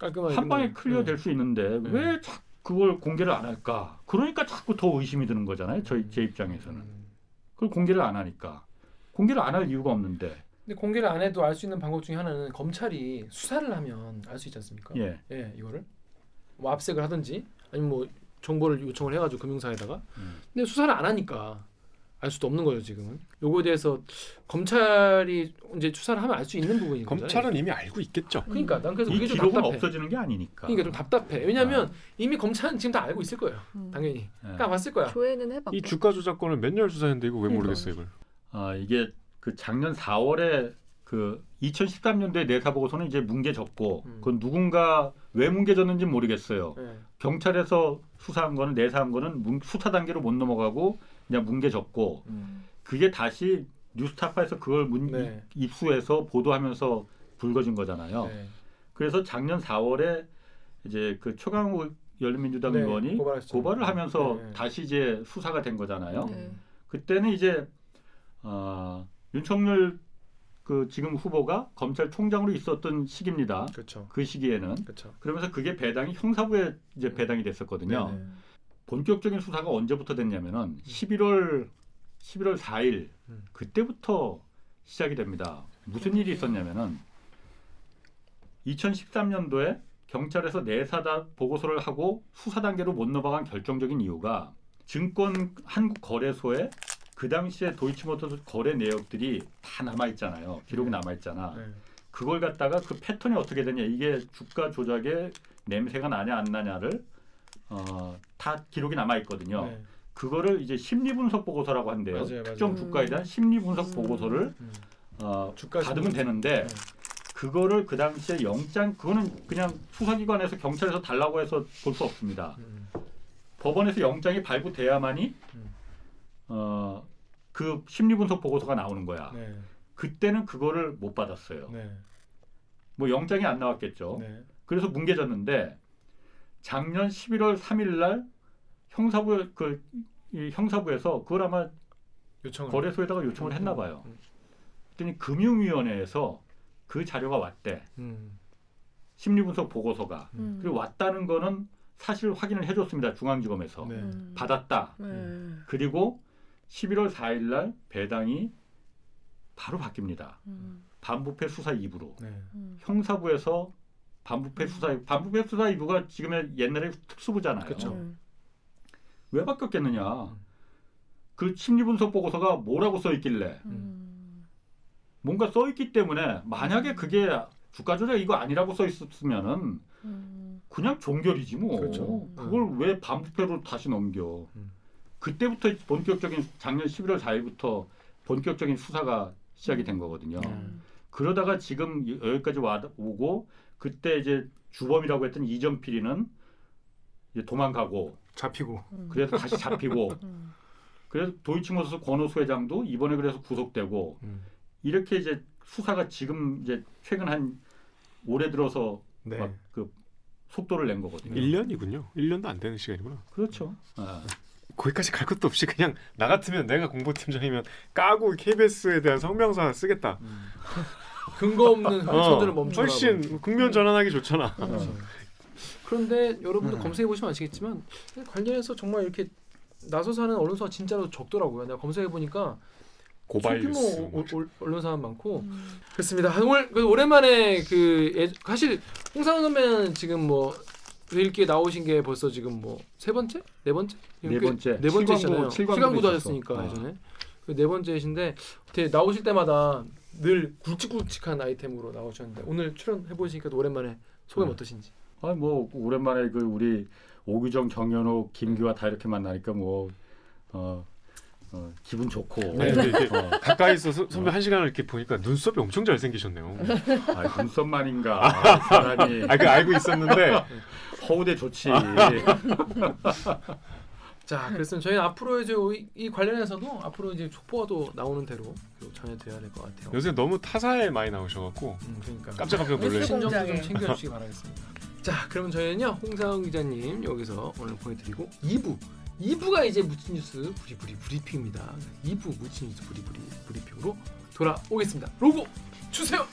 한 방에. clear 될수 있는데 네. 왜 자꾸 그걸 공개를 안 할까? 그러니까 자꾸 더 의심이 드는 거잖아요. 저희 제 입장에서는 음. 그걸 공개를 안 하니까 공개를 안 할 이유가 없는데 근데 공개를 안 해도 알 수 있는 방법 중에 하나는 검찰이 수사를 하면 알 수 있지 않습니까? 예. 예, 이거를 뭐 압색을 하든지 아니면 뭐 정보를 요청을 해가지고 금융사에다가 음. 근데 수사를 안 하니까 알 수도 없는 거예요 지금은 요거에 대해서 검찰이 이제 수사를 하면 알 수 있는 부분인 거잖아요 검찰은 이미 알고 있겠죠. 그러니까 난 그래서 이 그게 좀 기록은 답답해 없어지는 게 아니니까. 그러니까 좀 답답해 왜냐하면 이미 검찰은 지금 다 알고 있을 거예요 음. 당연히 예. 그러니까 봤을 거야 조회는 해봤고. 이 주가 조작권을 몇 년 수사했는데 이거 왜 그러니까. 모르겠어요 이걸. 아 이게 그 작년 4월에 그 2013년도에 내사 보고서는 이제 뭉개 졌고 음. 그건 누군가 왜 뭉개 졌는지 모르겠어요. 예. 경찰에서 수사한 거는 내사한 거는 뭉- 수사 단계로 못 넘어가고 그냥 뭉개졌고 음. 그게 다시 뉴스타파에서 그걸 문, 네. 입수해서 보도하면서 불거진 거잖아요. 네. 그래서 작년 4월에 이제 그 최강욱 열린민주당 네, 의원이 고발했죠. 고발을 하면서 네. 다시 이제 수사가 된 거잖아요. 네. 그때는 이제 어, 윤석열 그 지금 후보가 검찰총장으로 있었던 시기입니다. 그렇죠 그 시기에는 그렇죠 그러면서 그게 배당이 형사부에 이제 배당이 됐었거든요. 네네. 본격적인 수사가 언제부터 됐냐면은 11월 11월 4일 음. 그때부터 시작이 됩니다. 무슨 일이 있었냐면은 2013년도에 경찰에서 내사다 보고서를 하고 수사 단계로 못 넘어간 결정적인 이유가 증권 한국 거래소에 그 당시에 도이치모터스 거래 내역들이 다 남아 있잖아요. 기록이 남아 있잖아. 네. 그걸 갖다가 그 패턴이 어떻게 되냐 이게 주가 조작의 냄새가 나냐 안 나냐를 어, 다 기록이 남아 있거든요. 네. 그거를 이제 심리 분석 보고서라고 한대요. 맞아요, 맞아요. 특정 주가에 대한 심리 분석 음. 보고서를 음. 어, 받으면 되는데 네. 그거를 그 당시에 영장 그거는 그냥 수사기관에서 경찰에서 달라고 해서 볼 수 없습니다. 음. 법원에서 영장이 발부돼야만이 음. 어, 그 심리 분석 보고서가 나오는 거야. 네. 그때는 그거를 못 받았어요. 네. 뭐 영장이 안 나왔겠죠. 네. 그래서 뭉개졌는데 작년 11월 3일 날 형사부 그이 형사부에서 그걸 아마 요청을 거래소에다가 요청을 했나 봐요. 음. 그랬더니 금융위원회에서 그 자료가 왔대. 음. 심리분석 보고서가. 음. 그리고 왔다는 거는 사실 확인을 해줬습니다. 중앙지검에서. 네. 음. 받았다. 네. 그리고 11월 4일 날 배당이 바로 바뀝니다. 음. 반부패 수사 2부로. 네. 음. 형사부에서 반부패 수사 반부패 수사 2부가 지금의 옛날에 특수부잖아요. 그쵸. 음. 왜 바뀌었겠느냐? 그 심리 분석 보고서가 뭐라고 써 있길래 음. 뭔가 써 있기 때문에 만약에 그게 주가 조작 이거 아니라고 써 있었으면은 음. 그냥 종결이지 뭐. 그렇죠. 그걸 왜 반부패로 다시 넘겨? 음. 그때부터 본격적인 작년 11월 4일부터 본격적인 수사가 시작이 된 거거든요. 음. 그러다가 지금 여기까지 와 오고 그때 이제 주범이라고 했던 이정필이는 이제 도망가고 잡히고 음. 그래서 다시 잡히고 음. 그래서 도이치모터스 권오수 회장도 이번에 그래서 구속되고 음. 이렇게 이제 수사가 지금 이제 최근 한 올해 들어서 네. 막그 속도를 낸 거거든요. 1년이군요. 1년도 안 되는 시간이구나. 그렇죠. 아. 거기까지 갈 것도 없이 그냥 나 같으면 내가 공보팀장이면 까고 KBS에 대한 성명서 쓰겠다. 근거 없는 어, 훼손들을 멈추라. 훨씬 국면 전환하기 좋잖아. 그런데 여러분들 음. 검색해 보시면 아시겠지만 관련해서 정말 이렇게 나서서 하는 언론사가 진짜로 적더라고요. 내가 검색해 보니까 고발뉴스. 소규모 오- 오- 언론사가 많고 그렇습니다. 한- 오늘 그 오랜만에 그 예- 사실 홍상훈 선배는 지금 뭐 일기에 나오신 게 벌써 지금 뭐 세 번째, 네 번째, 네 번째. 네 번째시잖아요. 칠광구, 칠광구도. 하셨으니까 어. 예전에 그네 번째이신데 나오실 때마다 늘 굵직굵직한 아이템으로 나오셨는데 오늘 출연해 보시니까 오랜만에 소감 네. 어떠신지? 아뭐 오랜만에 그 우리 오규정, 정현호, 김규화 다 이렇게 만나니까 뭐 어, 어, 기분 좋고. 이게 어, 가까이서 서- 선배 한 시간을 이렇게 보니까 눈썹이 엄청 잘 생기셨네요. 아, 눈썹만인가 사람이 아, 그 알고 있었는데 허우대 좋지. 자, 그래서 저희 는 앞으로 이제 이, 이 관련해서도 앞으로 이제 촉보와도 나오는 대로 또 전해드려야 될 것 같아요. 요새 너무 타사에 많이 나오셔갖고 음, 그러니까 깜짝깜짝 놀래요. 신정도 좀. 챙겨주시기 바라겠습니다. 자, 그럼 저희는요 홍상훈 기자님 여기서 오늘 보내드리고 2부 2부가 이제 무친 뉴스 부리부리 브리핑입니다. 2부 무친 뉴스 부리부리 브리핑으로 돌아오겠습니다. 로고 주세요.